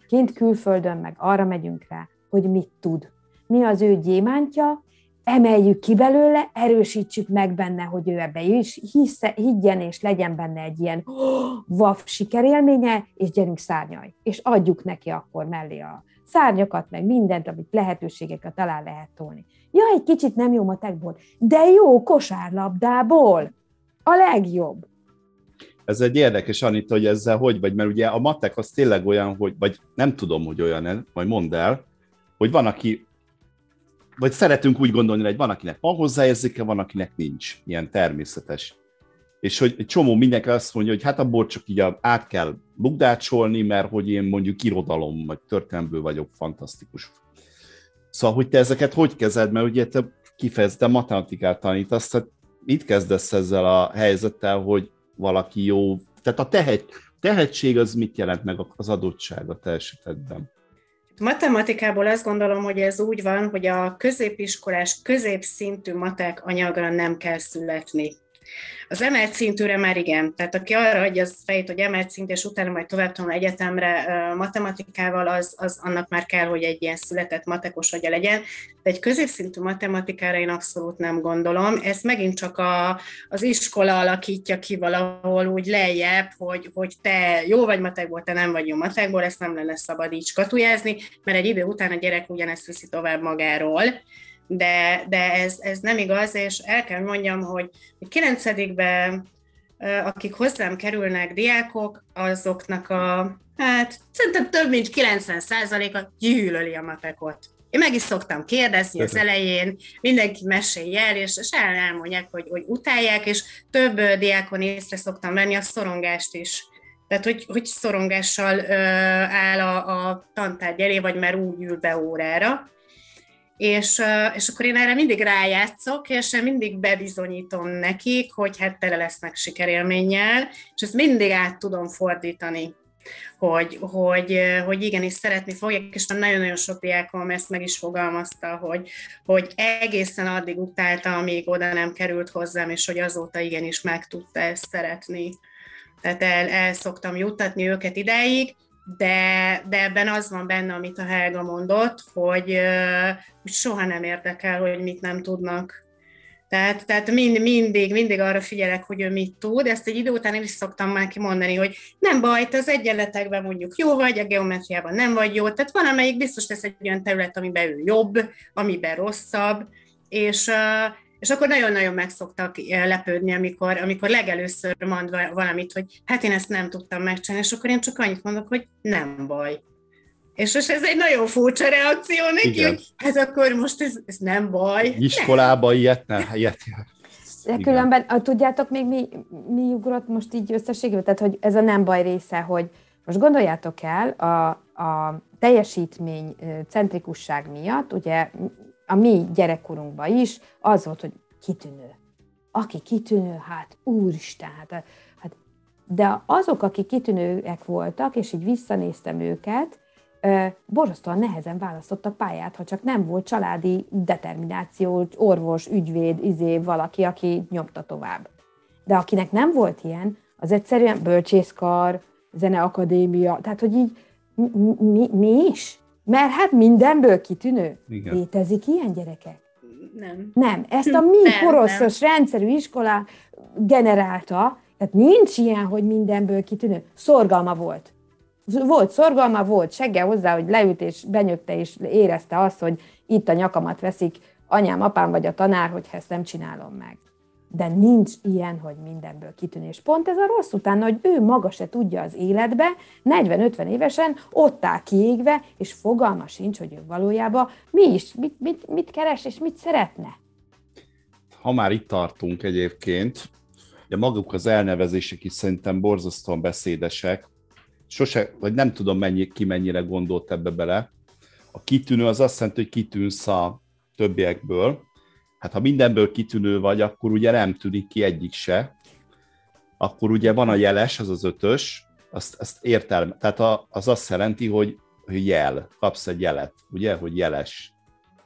Kint külföldön meg arra megyünk rá, hogy mit tud. Mi az ő gyémántja, emeljük ki belőle, erősítsük meg benne, hogy ő ebbe is hisze, higgyen, és legyen benne egy ilyen vaff sikerélménye, és gyerünk szárnyaj. És adjuk neki akkor mellé a szárnyakat, meg mindent, amit lehetőségeket talán lehet tolni. Ja, egy kicsit nem jó matekból, de jó kosárlabdából. A legjobb. Ez egy érdekes, Anita, hogy ezzel hogy vagy, mert ugye a matek az tényleg olyan, hogy, vagy nem tudom, hogy olyan, majd mondd el, hogy van, aki vagy szeretünk úgy gondolni, hogy van, akinek van hozzáérzéke, van, akinek nincs. Ilyen természetes. És hogy egy csomó mindenki azt mondja, hogy hát abból csak így át kell bugdácsolni, mert hogy én mondjuk irodalom, vagy történelmből vagyok fantasztikus. Szóval, hogy te ezeket hogy kezed, mert ugye te kifejezetten matematikát tanítasz, tehát mit kezdesz ezzel a helyzettel, hogy valaki jó, tehát a tehet, tehetség az mit jelent meg az adottság a te esetedben? Matematikából azt gondolom, hogy ez úgy van, hogy a középiskolás, középszintű matek anyagra nem kell születni. Az emelt szintűre már igen, tehát aki arra adja az fejét, hogy emelt szint, és utána majd tovább tanul egyetemre matematikával, az, az annak már kell, hogy egy ilyen született matekos agya legyen, de egy középszintű matematikára én abszolút nem gondolom. Ezt megint csak a, az iskola alakítja ki valahol úgy lejjebb, hogy, hogy te jó vagy matekból, te nem vagy jó matekból, ezt nem lenne szabad így skatujázni, mert egy idő után a gyerek ugyanezt viszi tovább magáról de, de ez, ez nem igaz, és el kell mondjam, hogy 9 akik hozzám kerülnek diákok, azoknak a, hát szerintem több mint 90%-a gyűlöli a matekot. Én meg is szoktam kérdezni az elején, mindenki mesélj el, és, és el elmondják, hogy, hogy utálják, és több diákon észre szoktam venni a szorongást is. Tehát, hogy, hogy szorongással ö, áll a, a tantárgy elé, vagy már úgy ül be órára és, és akkor én erre mindig rájátszok, és én mindig bebizonyítom nekik, hogy hát tele lesznek sikerélménnyel, és ezt mindig át tudom fordítani, hogy, hogy, hogy igenis szeretni fogják, és nagyon-nagyon sok diákom ezt meg is fogalmazta, hogy, hogy egészen addig utálta, amíg oda nem került hozzám, és hogy azóta igenis meg tudta ezt szeretni. Tehát el, el szoktam juttatni őket ideig, de, de ebben az van benne, amit a Helga mondott, hogy, hogy soha nem érdekel, hogy mit nem tudnak. Tehát, tehát mind, mindig, mindig arra figyelek, hogy ő mit tud, ezt egy idő után én is szoktam már kimondani, hogy nem baj, te az egyenletekben mondjuk jó vagy, a geometriában nem vagy jó, tehát van, amelyik biztos lesz egy olyan terület, amiben ő jobb, amiben rosszabb, és, És akkor nagyon-nagyon meg szoktak lepődni, amikor, amikor legelőször mond valamit, hogy hát én ezt nem tudtam megcsinálni, és akkor én csak annyit mondok, hogy nem baj. És most ez egy nagyon furcsa reakció neki, Igen. hogy hát akkor most ez, ez nem baj. Iskolába ilyet nem, ilyet. De különben, a, tudjátok még mi, mi ugrott most így összességül? Tehát, hogy ez a nem baj része, hogy most gondoljátok el, a, a teljesítmény centrikusság miatt, ugye a mi gyerekkorunkban is az volt, hogy kitűnő. Aki kitűnő, hát úristen, hát, hát de azok, akik kitűnőek voltak, és így visszanéztem őket, borzasztóan nehezen választottak pályát, ha csak nem volt családi determináció, orvos, ügyvéd, izé, valaki, aki nyomta tovább. De akinek nem volt ilyen, az egyszerűen bölcsészkar, zeneakadémia, tehát hogy így mi, mi is? Mert hát mindenből kitűnő. Igen. Létezik ilyen gyerekek? Nem. Nem. Ezt a mi nem, koroszos nem. rendszerű iskola generálta, tehát nincs ilyen, hogy mindenből kitűnő. Szorgalma volt volt szorgalma, volt segge hozzá, hogy leült és benyögte, és érezte azt, hogy itt a nyakamat veszik anyám, apám vagy a tanár, hogy ezt nem csinálom meg. De nincs ilyen, hogy mindenből kitűnés. Pont ez a rossz utána, hogy ő maga se tudja az életbe, 40-50 évesen ott áll kiégve, és fogalma sincs, hogy ő valójában mi is, mit, mit, mit keres és mit szeretne. Ha már itt tartunk egyébként, ugye maguk az elnevezések is szerintem borzasztóan beszédesek, sose, vagy nem tudom mennyi, ki mennyire gondolt ebbe bele. A kitűnő az azt jelenti, hogy kitűnsz a többiekből. Hát ha mindenből kitűnő vagy, akkor ugye nem tűnik ki egyik se. Akkor ugye van a jeles, az az ötös, azt, azt értelme, tehát a, az azt jelenti, hogy, hogy jel, kapsz egy jelet, ugye, hogy jeles.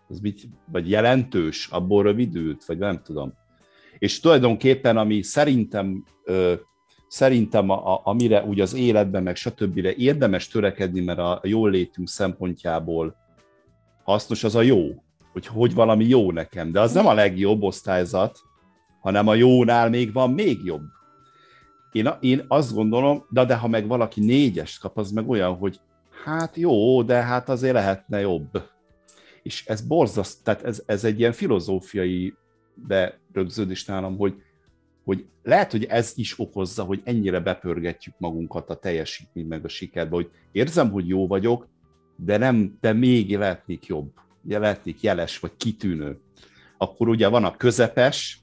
Az mit, vagy jelentős, abból rövidült, vagy nem tudom. És tulajdonképpen, ami szerintem ö, szerintem a, a, amire úgy az életben, meg stb. érdemes törekedni, mert a jól létünk szempontjából hasznos, az a jó. Hogy, hogy valami jó nekem. De az nem a legjobb osztályzat, hanem a jónál még van még jobb. Én, én azt gondolom, de, de ha meg valaki négyest kap, az meg olyan, hogy hát jó, de hát azért lehetne jobb. És ez borzaszt, tehát ez, ez egy ilyen filozófiai berögződés nálam, hogy hogy lehet, hogy ez is okozza, hogy ennyire bepörgetjük magunkat a teljesítmény meg a sikerbe, hogy érzem, hogy jó vagyok, de nem, de még lehetnék jobb, lehetnék jeles vagy kitűnő. Akkor ugye van a közepes,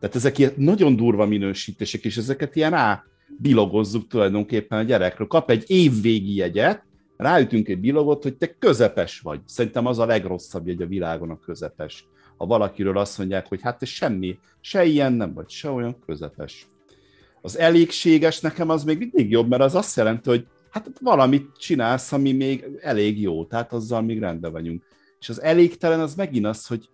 tehát ezek ilyen nagyon durva minősítések, és ezeket ilyen rá bilogozzuk tulajdonképpen a gyerekről. Kap egy évvégi jegyet, ráütünk egy bilogot, hogy te közepes vagy. Szerintem az a legrosszabb jegy a világon a közepes ha valakiről azt mondják, hogy hát ez semmi, se ilyen nem vagy, se olyan közepes. Az elégséges nekem az még mindig jobb, mert az azt jelenti, hogy hát valamit csinálsz, ami még elég jó, tehát azzal még rendben vagyunk. És az elégtelen az megint az, hogy,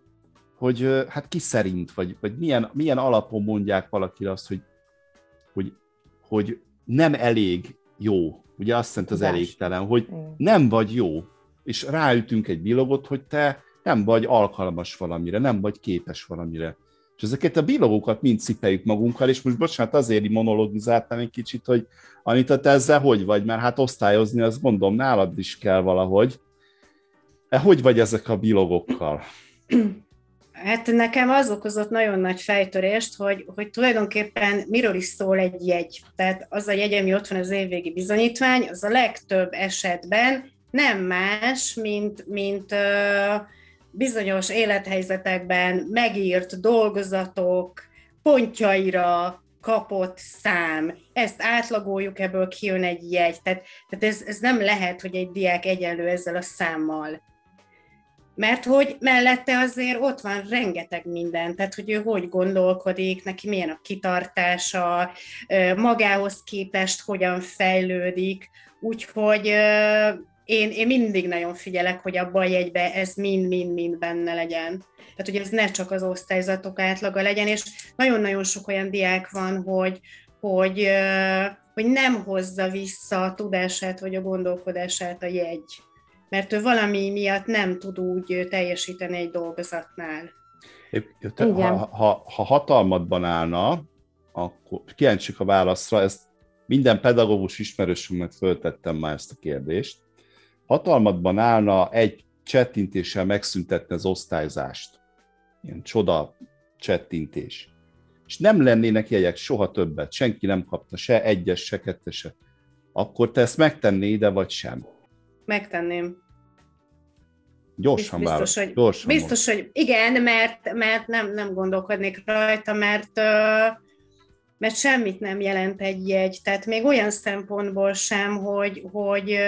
hogy hát ki szerint, vagy, vagy milyen, milyen alapon mondják valakire azt, hogy, hogy, hogy nem elég jó. Ugye azt jelenti az elégtelen, hogy nem vagy jó. És ráütünk egy bilogot, hogy te nem vagy alkalmas valamire, nem vagy képes valamire. És ezeket a bilogókat mind cipeljük magunkkal, és most bocsánat, azért monologizáltam egy kicsit, hogy Anita, te ezzel hogy vagy? Mert hát osztályozni, azt mondom, nálad is kell valahogy. E, hogy vagy ezek a bilogokkal? Hát nekem az okozott nagyon nagy fejtörést, hogy, hogy tulajdonképpen miről is szól egy jegy. Tehát az a jegy, ami ott van az évvégi bizonyítvány, az a legtöbb esetben nem más, mint, mint uh, bizonyos élethelyzetekben megírt dolgozatok pontjaira kapott szám. Ezt átlagoljuk, ebből kijön egy jegy. Tehát, tehát ez, ez nem lehet, hogy egy diák egyenlő ezzel a számmal. Mert hogy mellette azért ott van rengeteg minden, tehát hogy ő hogy gondolkodik, neki milyen a kitartása, magához képest hogyan fejlődik, úgyhogy én, én mindig nagyon figyelek, hogy abban a jegybe ez mind-mind-mind benne legyen. Tehát, hogy ez ne csak az osztályzatok átlaga legyen, és nagyon-nagyon sok olyan diák van, hogy, hogy, hogy nem hozza vissza a tudását vagy a gondolkodását a jegy. Mert ő valami miatt nem tud úgy teljesíteni egy dolgozatnál. Ha, ha, ha hatalmadban állna, akkor kíváncsiak a válaszra, ezt minden pedagógus ismerősünknek föltettem már ezt a kérdést, hatalmadban állna egy csettintéssel megszüntetni az osztályzást. Ilyen csoda csettintés, és nem lennének jegyek soha többet, senki nem kapta se egyes, se kettes, se, akkor te ezt megtennéd, de vagy sem? Megtenném. Gyorsan biztos, válasz. hogy, Gyorsan biztos, hogy igen, mert, mert nem, nem gondolkodnék rajta, mert, mert semmit nem jelent egy jegy. Tehát még olyan szempontból sem, hogy, hogy,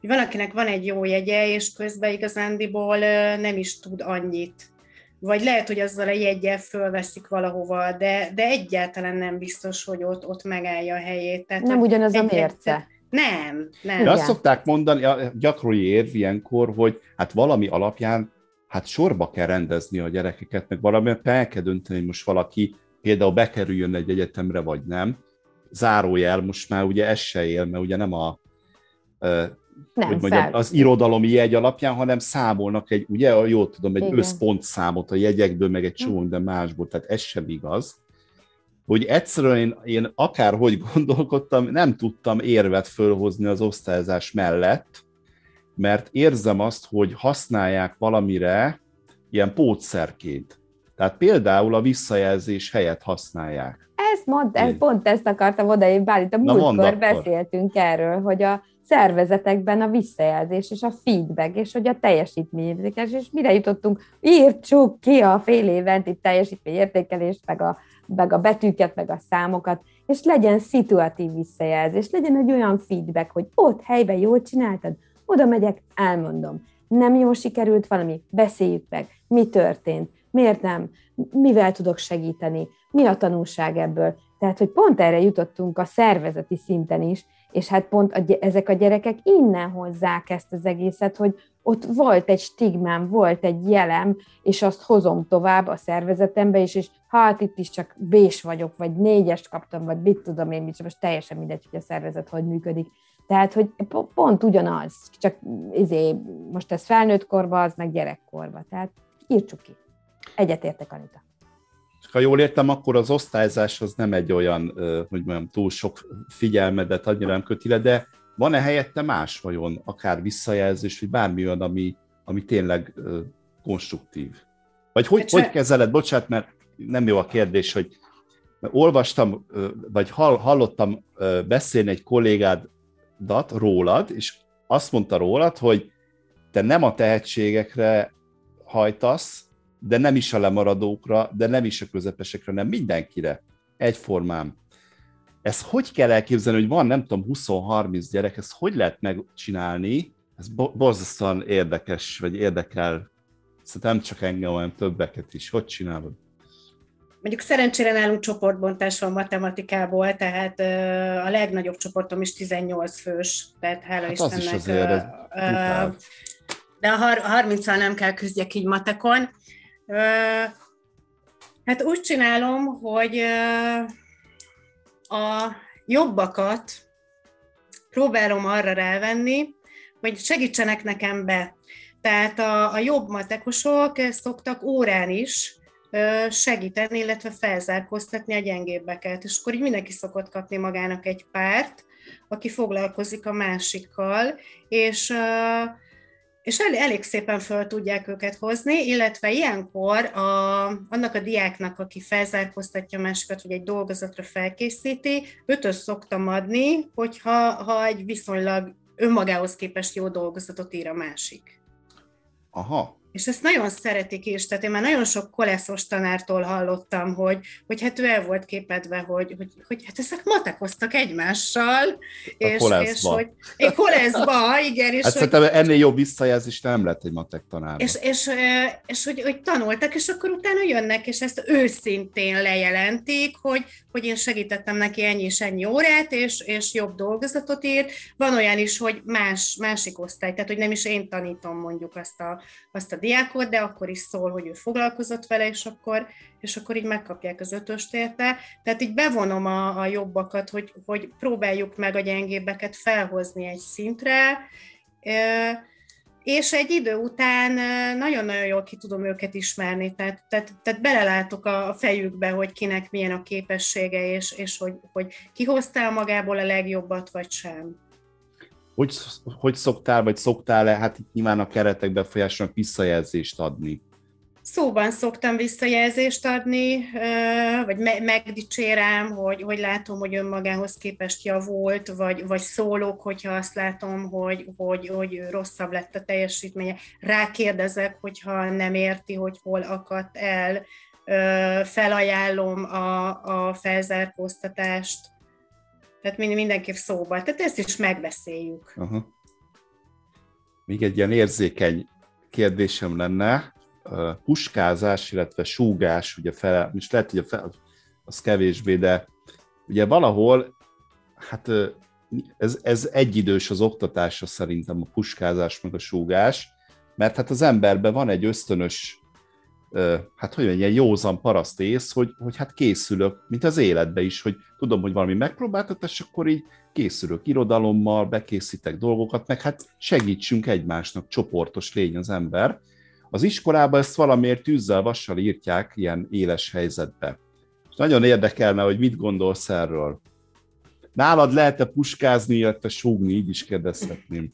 hogy van, akinek van egy jó jegye, és közben igazándiból nem is tud annyit. Vagy lehet, hogy azzal a jegyel fölveszik valahova, de, de egyáltalán nem biztos, hogy ott, ott megállja a helyét. Tehát nem ugyanaz a mérce. Nem, nem. De azt szokták mondani, a gyakori érv ilyenkor, hogy hát valami alapján hát sorba kell rendezni a gyerekeket, meg valami el kell dönteni, hogy most valaki például bekerüljön egy egyetemre, vagy nem. Zárójel most már ugye ez se él, mert ugye nem a nem, hogy mondjam, az irodalomi jegy alapján, hanem számolnak egy, ugye, jól tudom, egy Igen. összpontszámot a jegyekből, meg egy csomó de másból, tehát ez sem igaz hogy egyszerűen én, én akárhogy gondolkodtam, nem tudtam érvet fölhozni az osztályozás mellett, mert érzem azt, hogy használják valamire ilyen pótszerként. Tehát például a visszajelzés helyett használják. Ezt mond, ez, pont ezt akartam bár itt a múltkor beszéltünk erről, hogy a szervezetekben a visszajelzés és a feedback, és hogy a teljesítményértékelés, és mire jutottunk, írtsuk ki a fél éventi teljesítményértékelést, meg a meg a betűket, meg a számokat, és legyen szituatív visszajelzés, legyen egy olyan feedback, hogy ott helyben jól csináltad, oda megyek, elmondom. Nem jól sikerült valami, beszéljük meg, mi történt, miért nem, mivel tudok segíteni, mi a tanulság ebből. Tehát, hogy pont erre jutottunk a szervezeti szinten is, és hát pont a, ezek a gyerekek innen hozzák ezt az egészet, hogy ott volt egy stigmám, volt egy jelem, és azt hozom tovább a szervezetembe is, és hát itt is csak bés vagyok, vagy négyest kaptam, vagy mit tudom én, mit, most teljesen mindegy, hogy a szervezet hogy működik. Tehát, hogy pont ugyanaz, csak izé, most ez felnőtt korba, az meg gyerekkorba. Tehát írtsuk ki. Egyetértek, Anita. Ha jól értem, akkor az osztályzás az nem egy olyan, hogy mondjam, túl sok figyelmedet annyira nem köti le, de van-e helyette más vajon, akár visszajelzés, vagy bármi olyan, ami, ami tényleg konstruktív? Vagy hogy, hogy kezeled, bocsánat, mert nem jó a kérdés, hogy olvastam, vagy hallottam beszélni egy kollégádat rólad, és azt mondta rólad, hogy te nem a tehetségekre hajtasz, de nem is a lemaradókra, de nem is a közepesekre, nem mindenkire. Egyformán. Ez hogy kell elképzelni, hogy van, nem tudom, 20-30 gyerek, ezt hogy lehet megcsinálni? Ez borzasztóan érdekes, vagy érdekel. Szerintem nem csak engem, hanem többeket is. Hogy csinálod? Mondjuk szerencsére nálunk csoportbontás van matematikából, tehát a legnagyobb csoportom is 18 fős, tehát hála hát Istennek. Az is azért de a 30-al nem kell küzdjek így matekon. Hát úgy csinálom, hogy a jobbakat próbálom arra rávenni, hogy segítsenek nekem be. Tehát a, a jobb matekosok szoktak órán is segíteni, illetve felzárkóztatni a gyengébbeket. És akkor így mindenki szokott kapni magának egy párt, aki foglalkozik a másikkal, és és el, elég szépen föl tudják őket hozni, illetve ilyenkor a, annak a diáknak, aki felzárkóztatja a másikat, vagy egy dolgozatra felkészíti, ötös szoktam adni, hogyha ha egy viszonylag önmagához képest jó dolgozatot ír a másik. Aha, és ezt nagyon szeretik is, tehát én már nagyon sok koleszos tanártól hallottam, hogy, hogy hát ő el volt képedve, hogy, hogy, hogy hát ezek matekoztak egymással, a és, és hogy egy koleszba, igen. És hát hogy, szerintem ennél jobb visszajelzés nem lett egy matek tanár. És, és, és hogy, hogy tanultak, és akkor utána jönnek, és ezt őszintén lejelentik, hogy, hogy én segítettem neki ennyi és ennyi órát, és, és jobb dolgozatot írt. Van olyan is, hogy más, másik osztály, tehát hogy nem is én tanítom mondjuk azt a, azt a diákot, de akkor is szól, hogy ő foglalkozott vele, és akkor, és akkor így megkapják az ötöst érte. Tehát így bevonom a, a jobbakat, hogy, hogy próbáljuk meg a gyengébbeket felhozni egy szintre, és egy idő után nagyon-nagyon jól ki tudom őket ismerni, tehát, tehát, tehát belelátok a fejükbe, hogy kinek milyen a képessége, és, és hogy, hogy ki hoztál magából a legjobbat, vagy sem hogy, hogy szoktál, vagy szoktál-e, hát itt nyilván a keretek befolyásolnak visszajelzést adni? Szóban szoktam visszajelzést adni, vagy megdicsérem, hogy, hogy látom, hogy önmagához képest javult, vagy, vagy szólok, hogyha azt látom, hogy, hogy, hogy rosszabb lett a teljesítménye. Rákérdezek, hogyha nem érti, hogy hol akadt el, felajánlom a, a felzárkóztatást, tehát mindenképp szóba. Tehát ezt is megbeszéljük. Aha. Még egy ilyen érzékeny kérdésem lenne, puskázás, illetve súgás, ugye fel, most lehet, hogy a fel, az kevésbé, de ugye valahol, hát ez, ez egyidős az oktatása szerintem a puskázás meg a súgás, mert hát az emberben van egy ösztönös, hát hogy mondjam, józan paraszt ész, hogy, hogy hát készülök, mint az életbe is, hogy tudom, hogy valami megpróbáltat, és akkor így készülök irodalommal, bekészítek dolgokat, meg hát segítsünk egymásnak, csoportos lény az ember, az iskolában ezt valamiért tűzzel, vassal írtják ilyen éles helyzetbe. És nagyon érdekelne, hogy mit gondolsz erről. Nálad lehet-e puskázni, illetve súgni, így is kérdezhetném.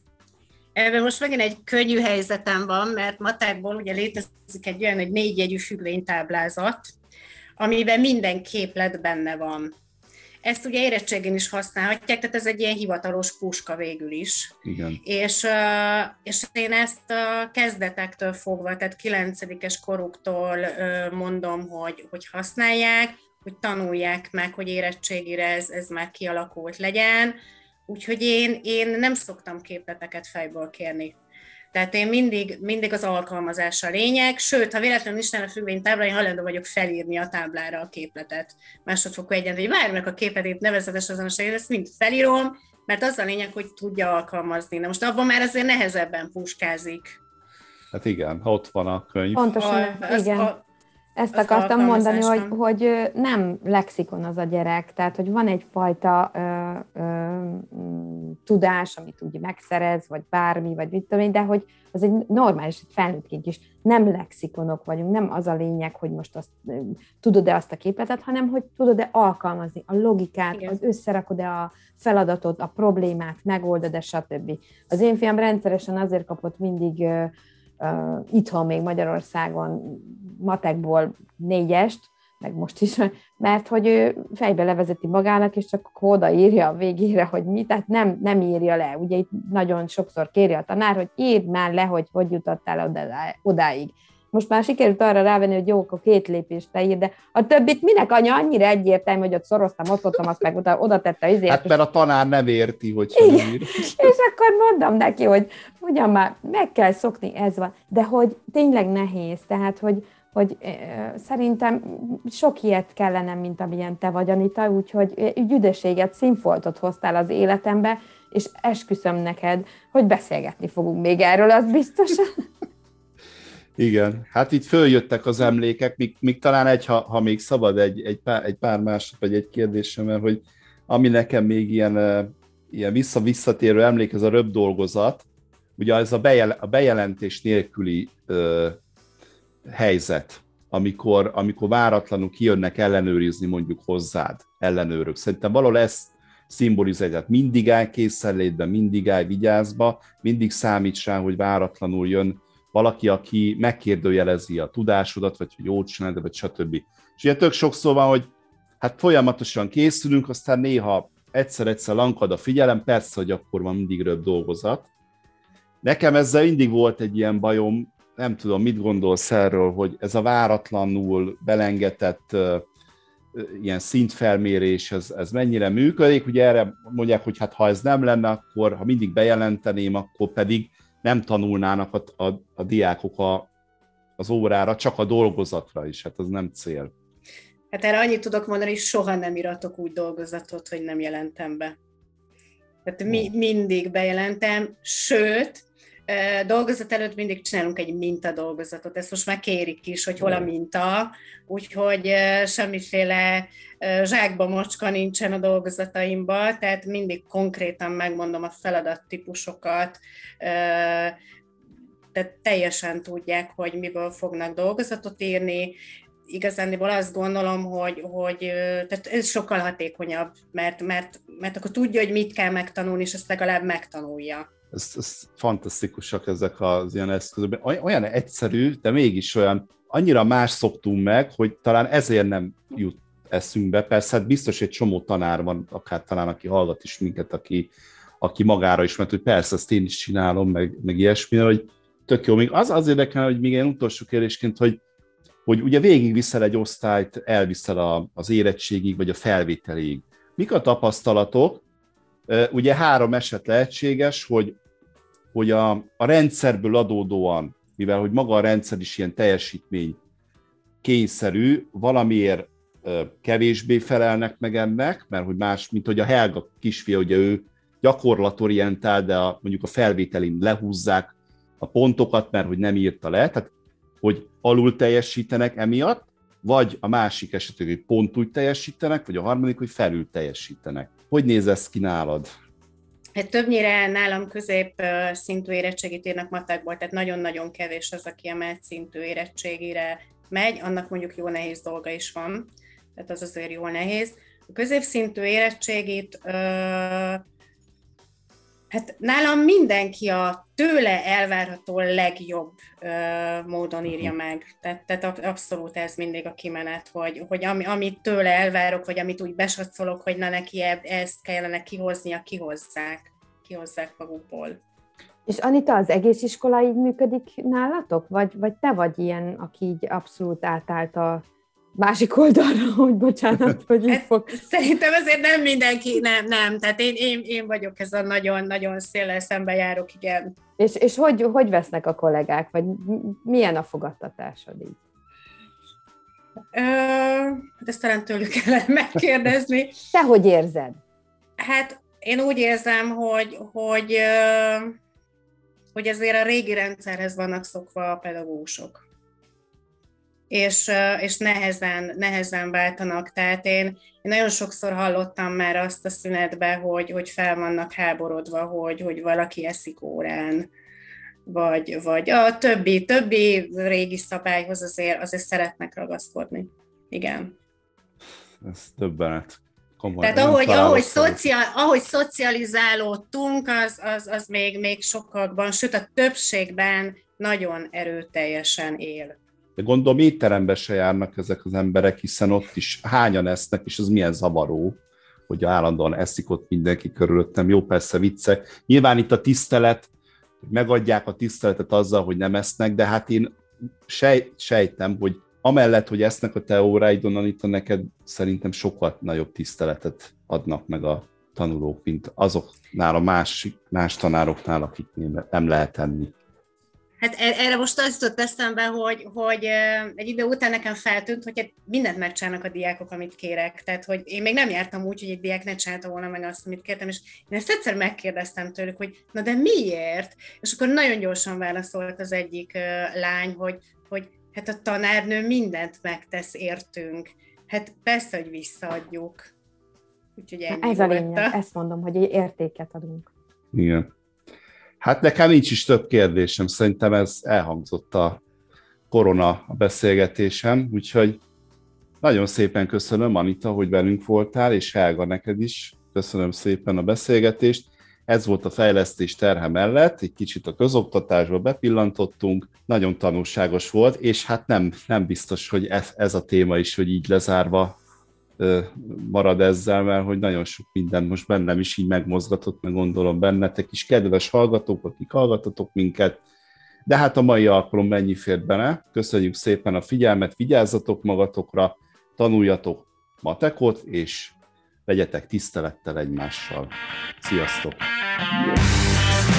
Ebben most megint egy könnyű helyzetem van, mert matákból ugye létezik egy olyan, hogy négy jegyű függvénytáblázat, amiben minden képlet benne van. Ezt ugye érettségén is használhatják, tehát ez egy ilyen hivatalos puska végül is. Igen. És, és én ezt a kezdetektől fogva, tehát kilencedikes koruktól mondom, hogy, hogy használják, hogy tanulják meg, hogy érettségire ez, ez már kialakult legyen. Úgyhogy én, én nem szoktam képleteket fejből kérni. Tehát én mindig, mindig az alkalmazás a lényeg, sőt, ha véletlenül is a függvény tábla, én hajlandó vagyok felírni a táblára a képletet. Másodfokú egyenlő, hogy várj a képletét nevezetes azonosságét, ezt mind felírom, mert az a lényeg, hogy tudja alkalmazni. Na most abban már azért nehezebben puskázik. Hát igen, ott van a könyv. Pontosan, a, igen. A, ezt Azt akartam mondani, hogy, hogy nem lexikon az a gyerek, tehát hogy van egyfajta ö, ö, tudás, amit úgy megszerez, vagy bármi, vagy mit tudom én, de hogy az egy normális, felnőttként is nem lexikonok vagyunk, nem az a lényeg, hogy most azt tudod-e azt a képletet, hanem hogy tudod-e alkalmazni a logikát, Igen. az összerakod-e a feladatot, a problémát, megoldod-e, stb. Az én fiam rendszeresen azért kapott mindig uh, itthon még Magyarországon matekból négyest, meg most is, mert hogy ő fejbe levezeti magának, és csak odaírja a végére, hogy mi, tehát nem, nem írja le. Ugye itt nagyon sokszor kéri a tanár, hogy írd már le, hogy hogy jutottál odáig. Most már sikerült arra rávenni, hogy jó, akkor két lépést leír, de a többit minek anya annyira egyértelmű, hogy ott szoroztam, osztottam, azt meg oda, oda tette izért. Hát mert a tanár nem érti, hogy ír. És akkor mondom neki, hogy ugyan már meg kell szokni, ez van. De hogy tényleg nehéz, tehát hogy, hogy szerintem sok ilyet kellene, mint amilyen te vagy, Anita, úgyhogy üdösséget, színfoltot hoztál az életembe, és esküszöm neked, hogy beszélgetni fogunk még erről, az biztosan. Igen, hát itt följöttek az emlékek, még, még talán egy, ha, ha még szabad egy, egy, pár, egy pár másod, vagy egy kérdésem, hogy ami nekem még ilyen, ilyen vissza-visszatérő emlék, ez a röbb dolgozat, ugye ez a, bejel, a bejelentés nélküli ö, helyzet, amikor, amikor váratlanul kijönnek ellenőrizni mondjuk hozzád, ellenőrök. Szerintem valahol ezt szimbolizálja, tehát mindig áll készenlétben, mindig áll vigyázba, mindig számíts rá, hogy váratlanul jön valaki, aki megkérdőjelezi a tudásodat, vagy hogy jót csinálod, vagy stb. És ugye tök sokszor van, hogy hát folyamatosan készülünk, aztán néha egyszer-egyszer lankad a figyelem, persze, hogy akkor van mindig röbb dolgozat. Nekem ezzel mindig volt egy ilyen bajom, nem tudom, mit gondolsz erről, hogy ez a váratlanul belengetett ilyen szintfelmérés, ez, ez mennyire működik. Ugye erre mondják, hogy hát ha ez nem lenne, akkor ha mindig bejelenteném, akkor pedig nem tanulnának a, a, a diákok a, az órára, csak a dolgozatra is, hát az nem cél. Hát erre annyit tudok mondani, hogy soha nem iratok úgy dolgozatot, hogy nem jelentem be. Tehát mi, mindig bejelentem, sőt, dolgozat előtt mindig csinálunk egy mintadolgozatot, ezt most már kérik is, hogy hol a minta, úgyhogy semmiféle zsákba mocska nincsen a dolgozataimban, tehát mindig konkrétan megmondom a feladattípusokat, tehát teljesen tudják, hogy miből fognak dolgozatot írni, igazándiból azt gondolom, hogy, hogy tehát ez sokkal hatékonyabb, mert, mert, mert akkor tudja, hogy mit kell megtanulni, és ezt legalább megtanulja ez, ez fantasztikusak ezek az ilyen eszközök. Olyan egyszerű, de mégis olyan annyira más szoktunk meg, hogy talán ezért nem jut eszünkbe. Persze hát biztos egy csomó tanár van, akár talán aki hallgat is minket, aki, aki magára is, mert hogy persze ezt én is csinálom, meg, meg ilyesmi, hogy tök jó. Még az az érdekel, hogy még ilyen utolsó kérdésként, hogy, hogy ugye végigviszel egy osztályt, elviszel a, az érettségig, vagy a felvételig. Mik a tapasztalatok? Ugye három eset lehetséges, hogy, hogy a, a rendszerből adódóan, mivel hogy maga a rendszer is ilyen teljesítmény kényszerű, valamiért kevésbé felelnek meg ennek, mert hogy más, mint hogy a Helga kisfia, ugye ő gyakorlatorientál, de a, mondjuk a felvételin lehúzzák a pontokat, mert hogy nem írta le, tehát hogy alul teljesítenek emiatt, vagy a másik esetben, hogy pont úgy teljesítenek, vagy a harmadik, hogy felül teljesítenek. Hogy néz ez ki nálad? Hát többnyire nálam közép szintű érettségit írnak matekból, tehát nagyon-nagyon kevés az, aki emelt szintű érettségére megy, annak mondjuk jó nehéz dolga is van, tehát az azért jól nehéz. A középszintű érettségit Hát nálam mindenki a tőle elvárható legjobb ö, módon írja meg. Tehát, tehát abszolút ez mindig a kimenet, hogy, hogy ami, amit tőle elvárok, vagy amit úgy besatszolok, hogy na neki ezt kellene kihoznia, kihozzák. Kihozzák magukból. És Anita, az egész iskola így működik nálatok? Vagy, vagy te vagy ilyen, aki így abszolút átállt a másik oldalra, hogy bocsánat, hogy így fog. Szerintem azért nem mindenki, nem, nem. Tehát én, én, én vagyok ez a nagyon-nagyon széles szembe járok, igen. És, és hogy, hogy vesznek a kollégák, vagy milyen a fogadtatásod így? Ö, ezt talán tőlük kellene megkérdezni. Te hogy érzed? Hát én úgy érzem, hogy, hogy, hogy ezért a régi rendszerhez vannak szokva a pedagógusok és, és nehezen, nehezen váltanak. Tehát én, én nagyon sokszor hallottam már azt a szünetbe, hogy, hogy fel vannak háborodva, hogy, hogy valaki eszik órán, vagy, vagy a többi, többi régi szabályhoz azért, azért szeretnek ragaszkodni. Igen. Ez többenet. Komoly, Tehát ahogy, ahogy, szociál, ahogy szocializálódtunk, az, az, az még, még sokakban, sőt a többségben nagyon erőteljesen él. De gondolom étterembe se járnak ezek az emberek, hiszen ott is hányan esznek, és az milyen zavaró, hogy állandóan eszik ott mindenki körülöttem. Jó, persze viccek. Nyilván itt a tisztelet, megadják a tiszteletet azzal, hogy nem esznek, de hát én sej, sejtem, hogy amellett, hogy esznek a te óráidon, itt neked szerintem sokkal nagyobb tiszteletet adnak meg a tanulók, mint azoknál a más, más tanároknál, akik nem lehet enni. Hát e- erre most az jutott eszembe, hogy, hogy egy idő után nekem feltűnt, hogy hát mindent megcsinálnak a diákok, amit kérek. Tehát, hogy én még nem jártam úgy, hogy egy diák ne csinálta volna meg azt, amit kértem, és én ezt egyszer megkérdeztem tőlük, hogy na de miért? És akkor nagyon gyorsan válaszolt az egyik lány, hogy, hogy hát a tanárnő mindent megtesz értünk. Hát persze, hogy visszaadjuk. Úgyhogy ennyi Ez a lényeg, ezt mondom, hogy értéket adunk. Igen. Hát nekem nincs is több kérdésem, szerintem ez elhangzott a korona beszélgetésem, úgyhogy nagyon szépen köszönöm, Anita, hogy velünk voltál, és Helga neked is. Köszönöm szépen a beszélgetést. Ez volt a fejlesztés terhe mellett, egy kicsit a közoktatásba bepillantottunk, nagyon tanulságos volt, és hát nem, nem biztos, hogy ez, ez a téma is, hogy így lezárva marad ezzel, mert hogy nagyon sok minden most bennem is így megmozgatott, meg gondolom bennetek is, kedves hallgatók, akik hallgatotok minket, de hát a mai alkalom mennyi fért bele. Köszönjük szépen a figyelmet, vigyázzatok magatokra, tanuljatok matekot, és legyetek tisztelettel egymással. Sziasztok! Yeah.